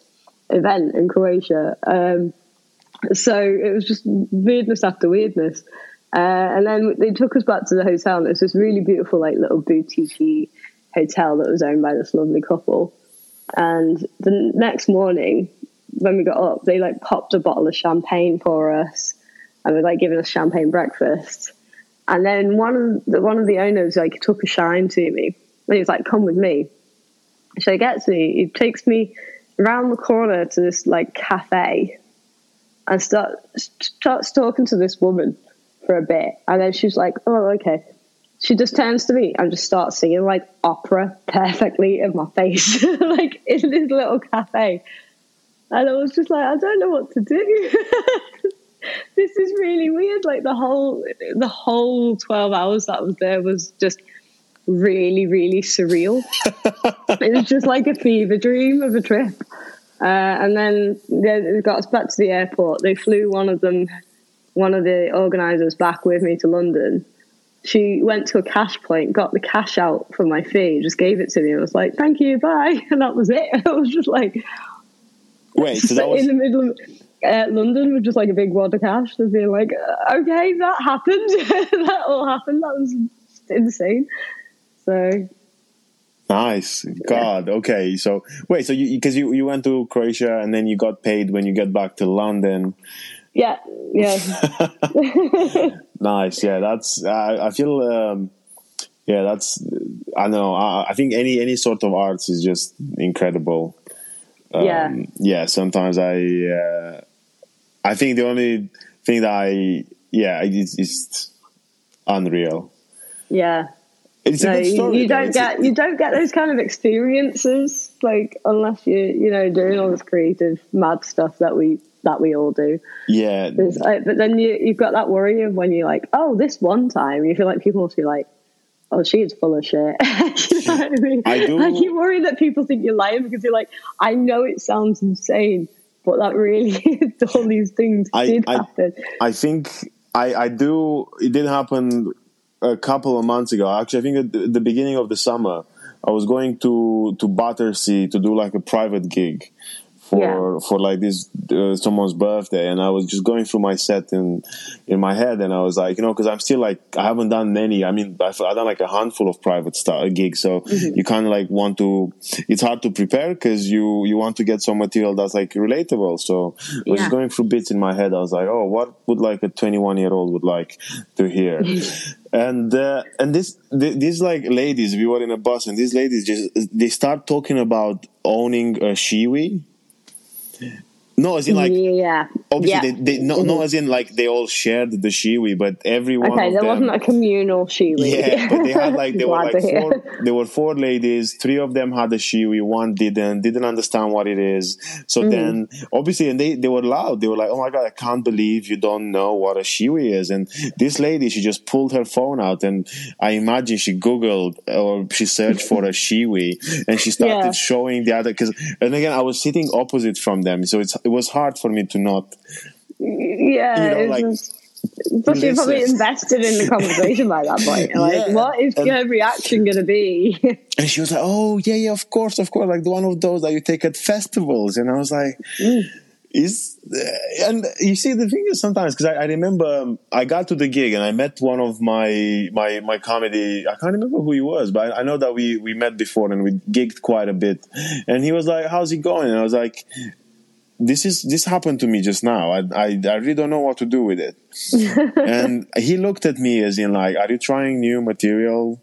event in Croatia. Um, so it was just weirdness after weirdness. Uh, and then they took us back to the hotel, and it was this really beautiful, like little boutique hotel that was owned by this lovely couple. And the next morning, when we got up, they like popped a bottle of champagne for us, and were like giving us champagne breakfast. And then one of the, one of the owners like took a shine to me, and he was like, "Come with me." So he gets me. He takes me around the corner to this like cafe, and start starts talking to this woman for a bit, and then she's like, "Oh, okay." She just turns to me and just starts singing like opera perfectly in my face, (laughs) like in this little cafe. And I was just like, I don't know what to do. (laughs) this is really weird. Like the whole the whole twelve hours that I was there was just really, really surreal. (laughs) it was just like a fever dream of a trip. Uh, and then they they got us back to the airport. They flew one of them, one of the organisers, back with me to London. She went to a cash point, got the cash out for my fee, just gave it to me, and was like, "Thank you, bye," (laughs) and that was it. (laughs) I was just like, Wait, so (laughs) that was in the middle of uh, London with just like a big wad of cash, just being like, uh, "Okay, that happened. that all happened. That was insane." So nice. God. Okay. So wait. So you because you you went to Croatia and then you got paid when you get back to London. Yeah, yeah. (laughs) Nice. Yeah. That's. I I feel. Um, yeah. That's. I know. I, I think any any sort of arts is just incredible. Um, Yeah. Yeah. Sometimes I. Uh, I think the only thing that I. Yeah. It's, it's unreal. Yeah, It's no, a story. you don't get you don't get those kind of experiences like unless you you know doing all this creative mad stuff that we that we all do. Yeah. Like, but then you you've got that worry of when you're like, oh, this one time, you feel like people must be like, oh, she's full of shit. (laughs) you know what I mean? I do- Like you worry that people think you're lying because you're like, I know it sounds insane, but that really (laughs) is all these things I- did I- happen. I think I, I do. It did happen a couple of months ago. Actually, I think at the, the beginning of the summer, I was going to to Battersea to do like a private gig for Yeah. for like this uh, someone's birthday, and I was just going through my set in in my head, and I was like, you know, because I'm still like I haven't done many. I mean, I've, I've done like a handful of private star gigs, so Mm-hmm. you kind of like want to. It's hard to prepare because you you want to get some material that's like relatable. So I was Yeah. just going through bits in my head. I was like, oh, what would like a 21 year old would like to hear? (laughs) and uh, and this th- these like ladies, we were in a bus, and these ladies just they start talking about owning a shiwi. No, as in like yeah. obviously yeah. they, they no, no as in like they all shared the Shewee, but everyone. Okay, there them. wasn't a communal Shewee. Yeah, (laughs) but they had like they were like four. There were four ladies. Three of them had a Shewee. One didn't. Didn't understand what it is. So Mm-hmm. then, obviously, and they they were loud. They were like, "Oh my god, I can't believe you don't know what a Shewee is." And this lady, she just pulled her phone out, and I imagine she googled or she searched for a (laughs) Shewee, and she started Yeah. showing the other. Because and again, I was sitting opposite from them, so it's it was hard for me to not. Yeah, You know, like, just- Plus, you're probably invested in the conversation by that point. (laughs) Like, Yeah. what is And- your reaction going to be? (laughs) And she was like, "Oh yeah, yeah, of course, of course, like the one of those that you take at festivals." And I was like, "Is?" uh, And you see, the thing is sometimes because I, I remember um, I got to the gig and I met one of my my my comedy. I can't remember who he was, but I, I know that we we met before and we gigged quite a bit. And he was like, "How's it going?" And I was like. This is this happened to me just now. I, I I really don't know what to do with it. (laughs) and he looked at me as in like, "Are you trying new material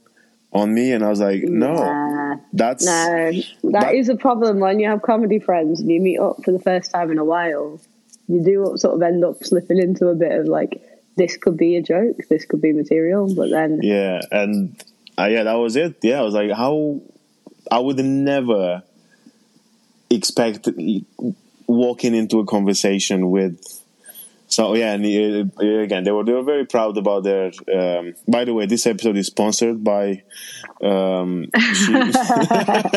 on me?" And I was like, "No, Nah. that's No, that is a problem when you have comedy friends and you meet up for the first time in a while. You do sort of end up slipping into a bit of like, this could be a joke, this could be material, but then yeah." And uh, yeah, that was it. Yeah, I was like, "How?" I would never expect walking into a conversation with. So yeah, and uh, again, they were they were very proud about their. Um, by the way, this episode is sponsored by. Um, (laughs) I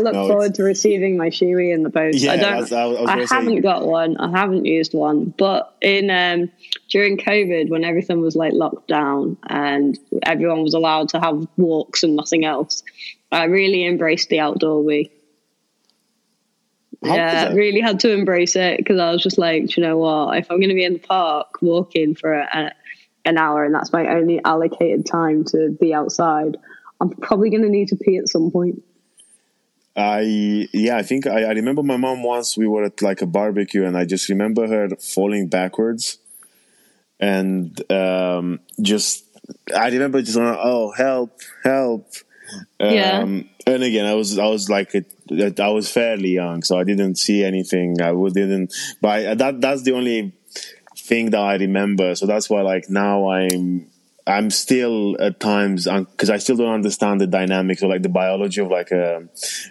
look No, forward to receiving my Shewee in the post. Yeah, I don't. I I was I, gonna say- haven't got one. I haven't used one. But in um, during COVID, when everything was like locked down and everyone was allowed to have walks and nothing else, I really embraced the outdoor week. How yeah, really had to embrace it because I was just like, you know what? If I'm going to be in the park walking for a, an hour and that's my only allocated time to be outside, I'm probably going to need to pee at some point. I yeah, I think I, I remember my mom once we were at like a barbecue and I just remember her falling backwards and um just I remember just going, oh help help um Yeah. and again I was I was like a, I was fairly young so I didn't see anything I didn't but I, that that's the only thing that I remember so that's why like now I'm I'm still at times because I still don't understand the dynamics or like the biology of like a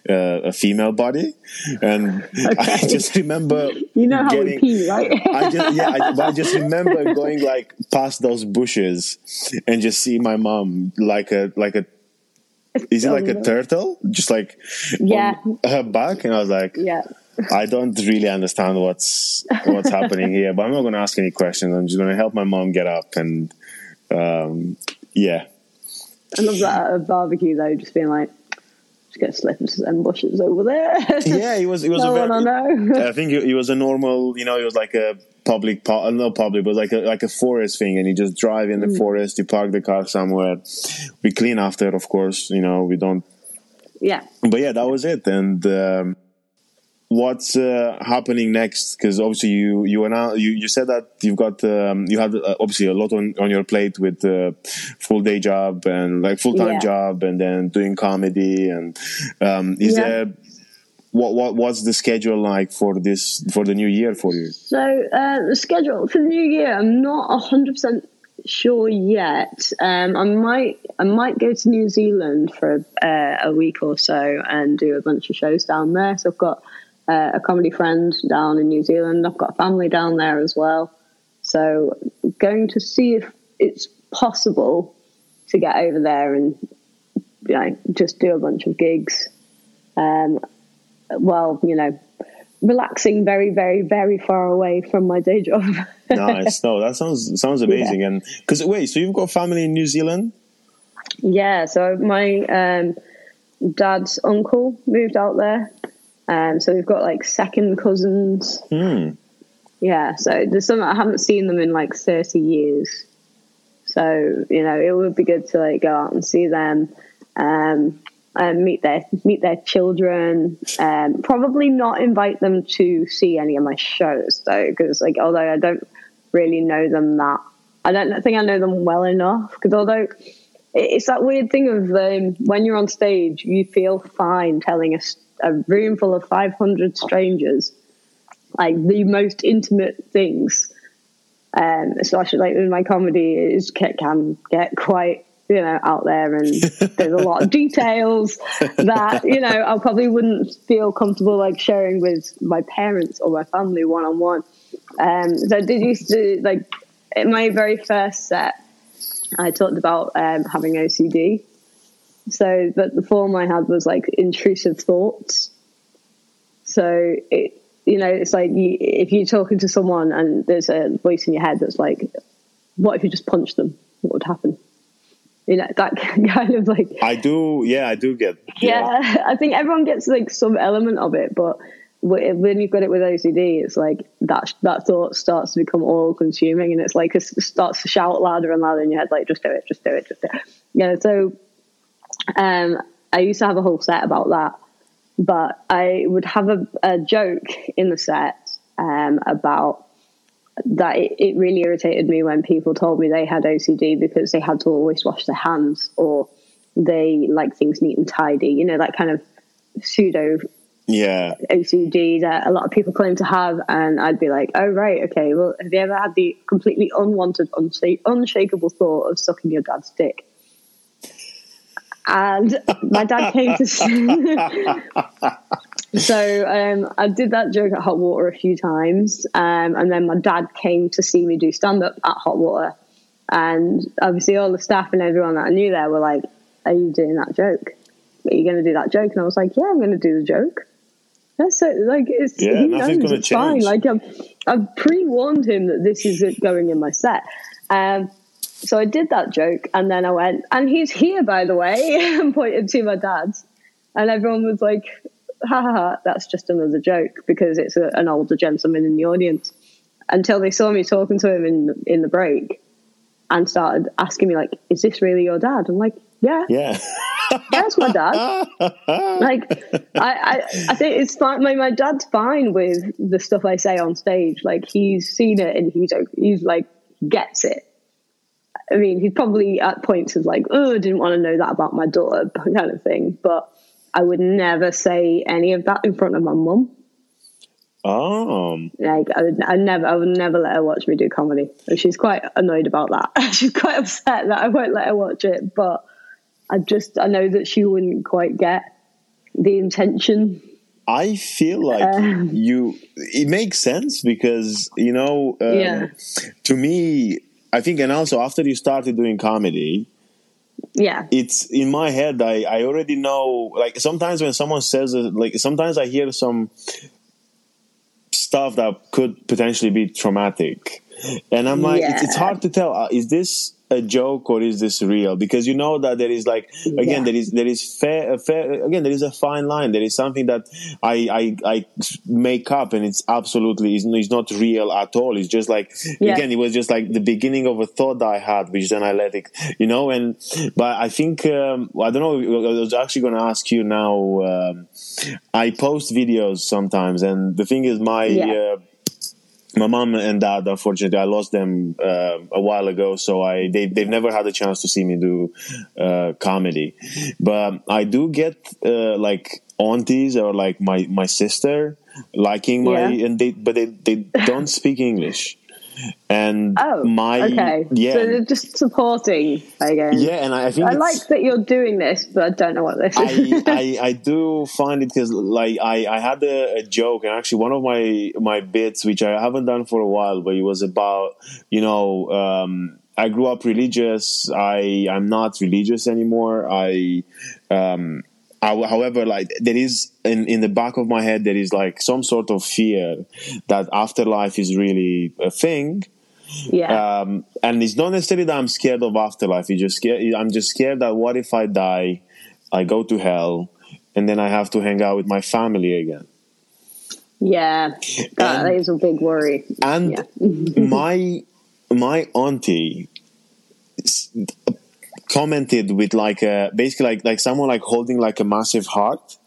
a, a female body, and (laughs) I just remember You know how getting. we pee, right? (laughs) I just yeah, I, but I just remember going like past those bushes and just see my mom like a like a is it (laughs) like a turtle just like Yeah. her back and I was like yeah. I don't really understand what's what's happening here, but I'm not going to ask any questions. I'm just going to help my mom get up and um, yeah. I love that at a barbecue though, just being like, just get slippers and bushes over there. Yeah, he was it was (laughs) no a very, know. I think he, it was a normal, you know, he was like a public, pa- uh, not public, but like a like a forest thing, and you just drive in the Mm. forest, you park the car somewhere. We clean after, of course, you know, we don't. yeah. But yeah, that was it. And um, what's uh, happening next? Because obviously you you announced, you you said that you've got um, you had uh, obviously a lot on on your plate with uh, full day job and like full time Yeah. job, and then doing comedy. And um, is Yeah. there what what what's the schedule like for this for the new year for you? So uh, the schedule for the new year, I'm not hundred percent sure yet. Um, I might I might go to New Zealand for uh, a week or so and do a bunch of shows down there. So I've got uh, a comedy friend down in New Zealand. I've got a family down there as well. So going to see if it's possible to get over there and you know just do a bunch of gigs. Um, well, you know, relaxing very, very, very far away from my day job. (laughs) nice. No, that sounds sounds amazing. And because wait, so you've got family in New Zealand? yeah, so my um, dad's uncle moved out there Um, so we've got like second cousins. Hmm. Yeah, so there's some I haven't seen them in like 30 years. So you know, it would be good to like go out and see them, um, and meet their meet their children. Um, probably not invite them to see any of my shows though, because like although I don't really know them that, I don't think I know them well enough. Because although it's that weird thing of um, when you're on stage, you feel fine telling a, a room full of 500 strangers like the most intimate things. Um, especially like in my comedy, it can get quite you know out there, and (laughs) there's a lot of details that you know I probably wouldn't feel comfortable like sharing with my parents or my family one on one. So I did used to like in my very first set, I talked about um, having OCD. So, but the form I had was like intrusive thoughts. So it you know, it's like you, if you're talking to someone and there's a voice in your head that's like, "What if you just punched them? What would happen?" You know, that (laughs) kind of like. I do, yeah, I do get. Yeah, yeah I think everyone gets like some element of it, but when you've got it with OCD, it's like that that thought starts to become all consuming, and it's like it starts to shout louder and louder in your head, like just do it, just do it, just do it. Yeah, so um, I used to have a whole set about that but I would have a, a joke in the set um, about that it, it, really irritated me when people told me they had OCD because they had to always wash their hands or they like things neat and tidy, you know, that kind of pseudo yeah OCD that a lot of people claim to have. And I'd be like, oh, right, okay, well, have you ever had the completely unwanted, unshakable thought of sucking your dad's dick? and my dad came to (laughs) see. (laughs) so um, I did that joke at Hot Water a few times, um, and then my dad came to see me do stand up at Hot Water, and obviously all the staff and everyone that I knew there were like, "Are you doing that joke? Are you going to do that joke?" And I was like, "Yeah, I'm going to do the joke." That's it. Like it's yeah, he knows it's change. fine. Like I've, I've pre warned him that this is going in my set. Um, so I did that joke, and then I went, and he's here, by the way, (laughs) and pointed to my dad's. And everyone was like, ha ha ha, that's just another joke because it's a, an older gentleman in the audience. Until they saw me talking to him in in the break and started asking me, like, is this really your dad? I'm like, yeah. Yeah. (laughs) That's my dad. like, I, I, I think it's fine. My, my dad's fine with the stuff I say on stage. Like, he's seen it and he's, he's like, gets it I mean, he probably at points was like, "Oh, I didn't want to know that about my daughter," kind of thing. But I would never say any of that in front of my mum. Um, like I would, I never, I would never let her watch me do comedy. She's quite annoyed about that. (laughs) she's quite upset that I won't let her watch it. But I just, I know that she wouldn't quite get the intention. I feel like um, you. It makes sense because you know, um, yeah. To me, I think, and also after you started doing comedy, yeah, it's in my head. I I already know. Like sometimes when someone says it, like sometimes I hear some stuff that could potentially be traumatic, and I'm like, yeah. it's, it's, hard to tell. Uh, is this a joke or is this real? Because you know that there is like again yeah. there is there is fair, fair again there is a fine line. There is something that I I, I make up and it's absolutely is it's not real at all. It's just like yeah. again it was just like the beginning of a thought that I had, which then I let it you know. And but I think um, I don't know. I was actually going to ask you now. Um, I post videos sometimes, and the thing is my. Yeah. Uh, my mom and dad unfortunately i lost them uh, a while ago so i they, they've never had a chance to see me do uh, comedy but i do get uh, like aunties or like my my sister liking my yeah. and they but they, they don't speak english and oh, my okay, yeah, so they're just supporting. I guess. Yeah, and I, I think I like that you're doing this, but I don't know what this I, is. I, I do find it because like I, I had a, a, joke, and actually one of my my bits, which I haven't done for a while, but it was about you know. Um, I grew up religious. I I'm not religious anymore. I um, however like there is in, in the back of my head there is like some sort of fear that afterlife is really a thing. Yeah. Um, and it's not necessarily that i'm scared of afterlife. It's just scared i'm just scared that what if i die i go to hell and then i have to hang out with my family again. Yeah, that And- is a big worry. and Yeah. (laughs) my my auntie commented with like a basically like like someone like holding like a massive heart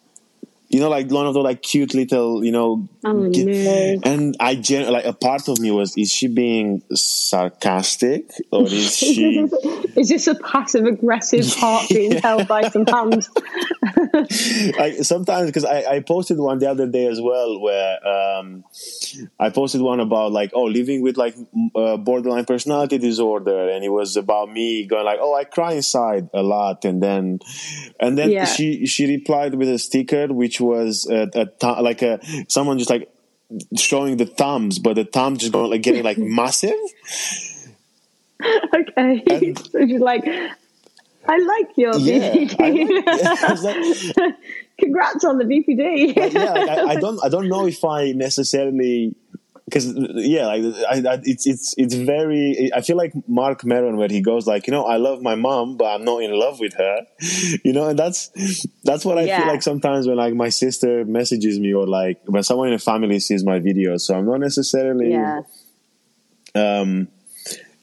you know like one of the like cute little you know Oh, no. and i gen- like a part of me was is she being sarcastic or is she (laughs) Is this a passive aggressive (laughs) heart being held by some hands? (laughs) I, sometimes because I, I posted one the other day as well where um, I posted one about like oh living with like uh, borderline personality disorder and it was about me going like oh I cry inside a lot and then and then Yeah. she she replied with a sticker which was a, a th- like a someone just like showing the thumbs but the thumb just going like getting like (laughs) massive (laughs) okay. And- (laughs) so she's like, I like your yeah BPD. I, I was like, (laughs) Congrats on the BPD. like, yeah, like, I, I don't, I don't know if I necessarily, because yeah, like I, I, it's, it's, it's very. I feel like Marc Maron where he goes like, you know, I love my mom, but I'm not in love with her, you know, and that's, that's what I Yeah. feel like sometimes when like my sister messages me or like when someone in the family sees my videos, so I'm not necessarily, yeah. um,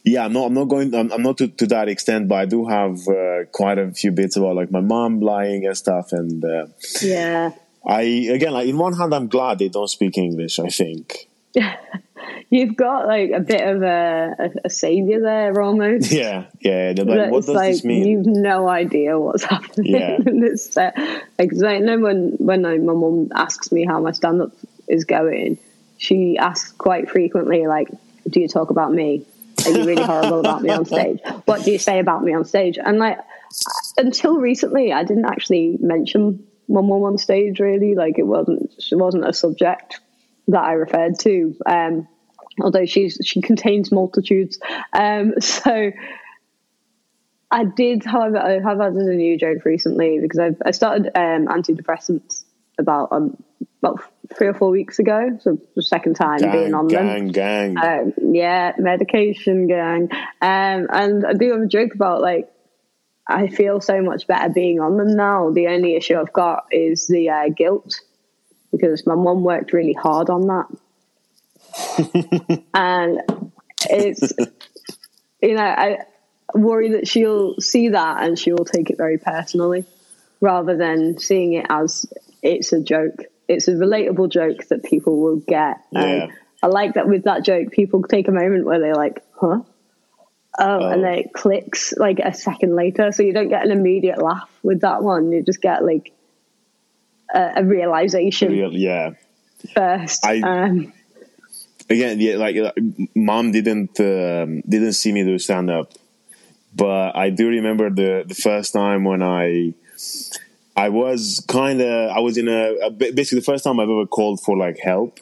yeah, I'm not. I'm not going. I'm, I'm not to, to that extent, but I do have uh, quite a few bits about like my mom lying and stuff, and uh, Yeah. I again, like in one hand, I'm glad they don't speak English. I think, (laughs) You've got like a bit of a, a, a savior there almost. (laughs) yeah, yeah. They're like, what does like this mean? you've no idea what's (laughs) happening Yeah. in this set. Because I know when when my mum asks me how my stand up is going, she asks quite frequently like, "Do you talk about me? Are you really horrible about me on stage? (laughs) What do you say about me on stage?" And like until recently, I didn't actually mention my mum on stage. Really, like it wasn't she wasn't a subject that I referred to. Um, although she's she contains multitudes. Um, (laughs) so I did, however, I have added a new joke recently because I've I started um, antidepressants about um, about three or four weeks ago. So the second time being on them. gang, gang. Um, yeah, medication gang. Um, and I do have a joke about like I feel so much better being on them now. The only issue I've got is the uh, guilt because my mum worked really hard on that, (laughs) and it's you know I worry that she'll see that and she will take it very personally, rather than seeing it as it's a joke. It's a relatable joke that people will get. Yeah. And I like that with that joke, people take a moment where they're like, huh? Oh, and then it clicks like a second later. So you don't get an immediate laugh with that one. You just get like a, a realization Real, yeah. first. I- um, Again, yeah. Like, mom didn't um, didn't see me do stand up, but I do remember the the first time when I. I was kind of. I was in a, a basically the first time I've ever called for like help.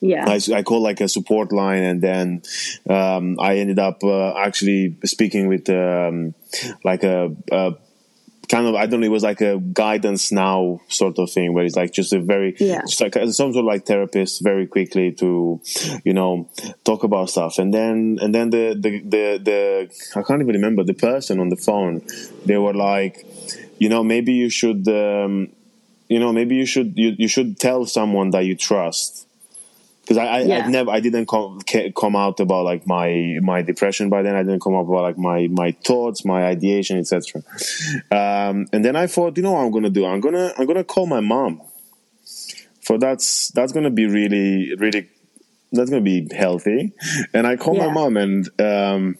yeah. I, I called like a support line, and then um, I ended up uh, actually speaking with um, like a, a kind of I don't know. It was like a guidance now sort of thing, where it's like just a very Yeah. just like some sort of like therapist, very quickly to you know talk about stuff, and then and then the the the, the I can't even remember the person on the phone. They were like, you know, maybe you should. Um, you know, maybe you should you, you should tell someone that you trust because I, I Yeah. I've never I didn't come come out about like my my depression by then I didn't come out about like my my thoughts my ideation etc um, and then I thought you know what I'm gonna do I'm gonna I'm gonna call my mom for that's that's gonna be really really that's gonna be healthy and I called Yeah. my mom and um,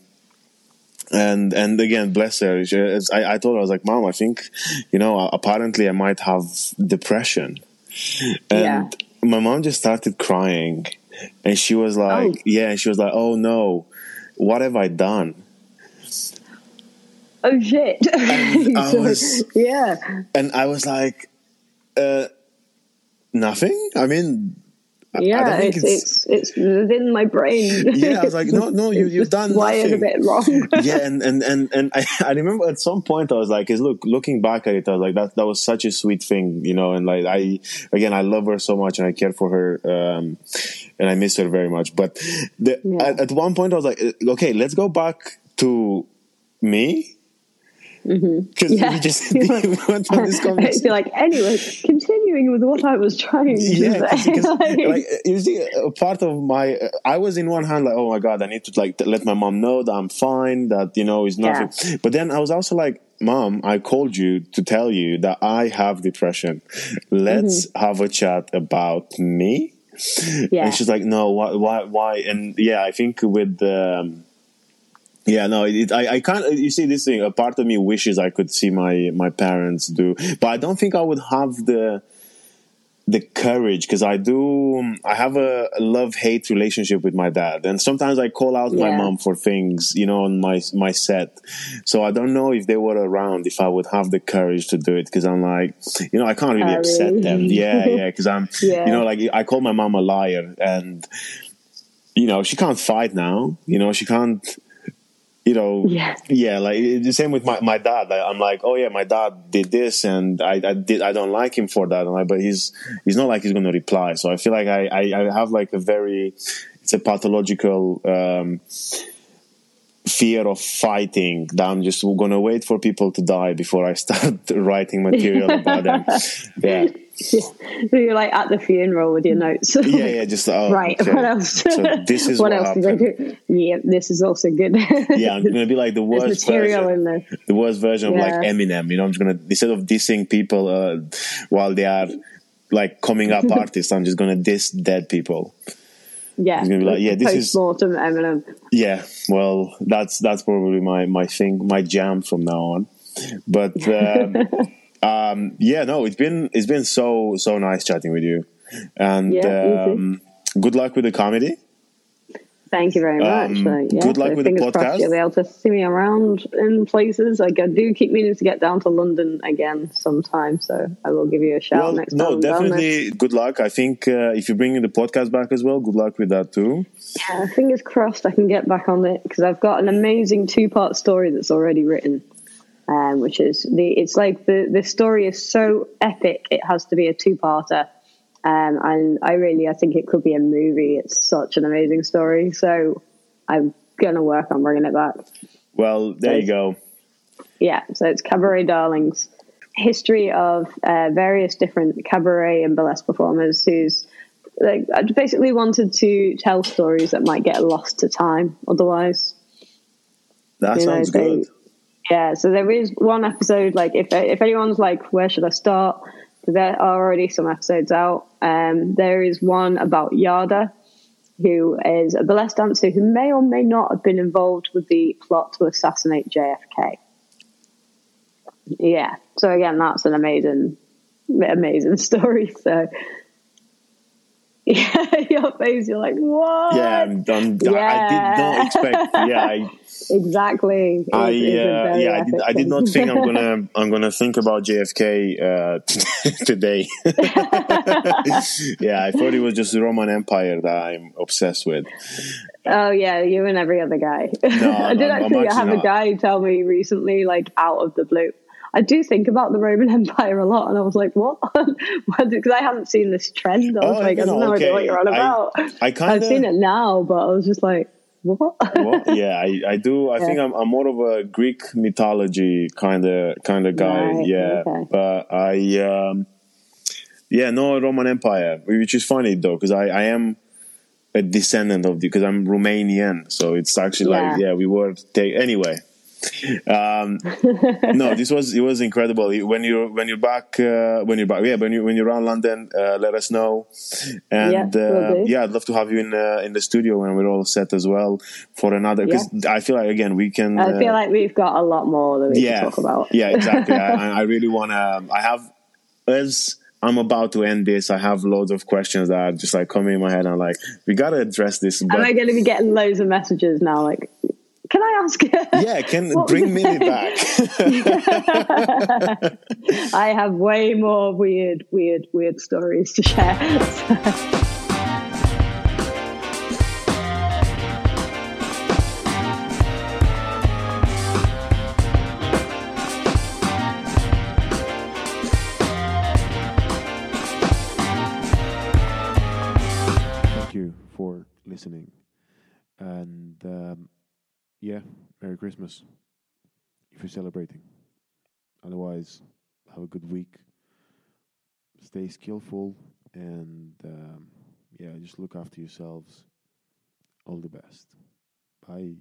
and and again bless her. She, as I, I told her I was like mom I think you know apparently I might have depression. And my mom just started crying. And she was like Oh. yeah and she was like oh no. What have i done? Oh shit. (laughs) I So, was- yeah. and i was like uh nothing? I mean Yeah. think It's, it's it's within my brain. (laughs) yeah i was like no no you, you've done wired a bit wrong. (laughs) yeah, and and and and I, (laughs) I remember at some point I was like, is look, looking back at it, I was like, that that was such a sweet thing, you know, and like I again, I love her so much, and I care for her, um, and I miss her very much. But the, Yeah. at, at one point, I was like, okay, let's go back to me. Because Yeah. (laughs) (laughs) we just we went on this conversation. (laughs) You're like, anyway, continuing with what I was trying to yeah, say. because, Like, like you see, a part of my, I was in one hand like, oh my god, I need to like let my mom know that I'm fine, that you know, it's nothing. But then I was also like, mom, I called you to tell you that I have depression. Let's Mm-hmm. have a chat about me. yeah. And she's like, no, why, why, why? And yeah, I think with um, yeah, no, it, I, I can't. Uh, you see, this thing. A part of me wishes I could see my my parents do, but I don't think I would have the the courage because I do. I have a love hate relationship with my dad, and sometimes I call out my mom for things, you know, on my my set. So I don't know if they were around if I would have the courage to do it because I'm like, you know, I can't really Oh, upset them. Yeah, (laughs) yeah, because I'm, Yeah. you know, like I call my mom a liar, and you know, she can't fight now. You know, she can't. You know, Yeah. yeah, like the same with my, my dad. I, I'm like, oh yeah, my dad did this, and I, I did. I don't like him for that. Like, but he's he's not like he's going to reply. So I feel like I, I, I have like a very, it's a pathological um, fear of fighting. That I'm just going to wait for people to die before I (laughs) start writing material about them. (laughs) Yeah, (laughs) so you're like at the funeral with your notes. yeah, yeah. (laughs) Just oh, right. okay. What else? So this is (laughs) what, what, else did I do? Yeah, this is also good. Yeah, I'm going to be like the worst material version. the worst version of like Eminem. You know, I'm just gonna instead of dissing people uh, while they are like coming up artists, I'm just gonna diss dead people. Yeah. He's gonna be like, yeah, this is- post-mortem Eminem. Yeah, well, that's that's probably my my thing, my jam from now on. But um, um, yeah, no, it's been it's been so so nice chatting with you, and Yeah, um, good luck with the comedy. Thank you very much. Um, Like, yeah, good luck so with the podcast. You'll be able to see me around in places. Like I do keep meaning to get down to London again sometime, so I will give you a shout Well, next no, time. There. definitely good luck. I think uh, if you bring the podcast back as well, good luck with that too. Yeah, fingers crossed I can get back on it because I've got an amazing two part story that's already written. Um, which is the it's like the the story is so epic it has to be a two parter. Um, and I really I think it could be a movie. It's such an amazing story. So I'm gonna work on bringing it back. Well, there you go. Yeah, so it's Cabaret Darlings. History of uh, various different cabaret and burlesque performers who's like I basically wanted to tell stories that might get lost to time otherwise. That You know, sounds they- good. Yeah, so there is one episode like if if anyone's like where should I start? There are already some episodes out. Um, there is one about Jada, who is a burlesque dancer who may or may not have been involved with the plot to assassinate JFK. Yeah, so again, that's an amazing, amazing (laughs) story. So, yeah, (laughs) your face, you're like, what? Yeah, I'm done. I Yeah. did not expect. Yeah, I, (laughs) exactly. I, a uh, yeah, I did, I did not think I'm gonna, (laughs) I'm gonna think about JFK uh, today. yeah, I thought it was just the Roman Empire that I'm obsessed with. Oh yeah, you and every other guy. I did I'm- I'm actually actually have a not. guy tell me recently, like out of the blue. I do think about the Roman (laughs) Empire a lot, and I was like, "What?" (laughs) Because I haven't seen this trend. I was Oh, like, "I don't know, okay. what you're on about." I kind (laughs) I've seen it now, but I was just like, "What?" Well, yeah, I, I do. I Yeah. think I'm, I'm more of a Greek mythology kind of kind of guy. Right, yeah, okay. but I, um, yeah, no Roman Empire, which is funny though, because I, I am a descendant of the because I'm Romanian, so it's actually like Yeah. yeah, we were take anyway. Um, no, this was it was incredible. When you're when you're back uh, when you're back yeah when you when you're around London, uh, let us know. And Yeah, uh, yeah, I'd love to have you in uh, in the studio when we're all set as well for another. Because I feel like again we can. I uh, feel like we've got a lot more that we yeah, can talk about. yeah, exactly. I, I (laughs) really want to. I have as I'm about to end this. I have loads of questions that are just like coming in my head. I'm like, we got to address this. Am But I going to be getting loads of messages now? Like, can I ask? yeah, can bring it? Millie back. (laughs) I have way more weird, weird, weird stories to share. Thank you for listening. And um, yeah, Merry Christmas if you're celebrating. Otherwise, have a good week. Stay skillful and um, yeah, just look after yourselves. All the best. Bye.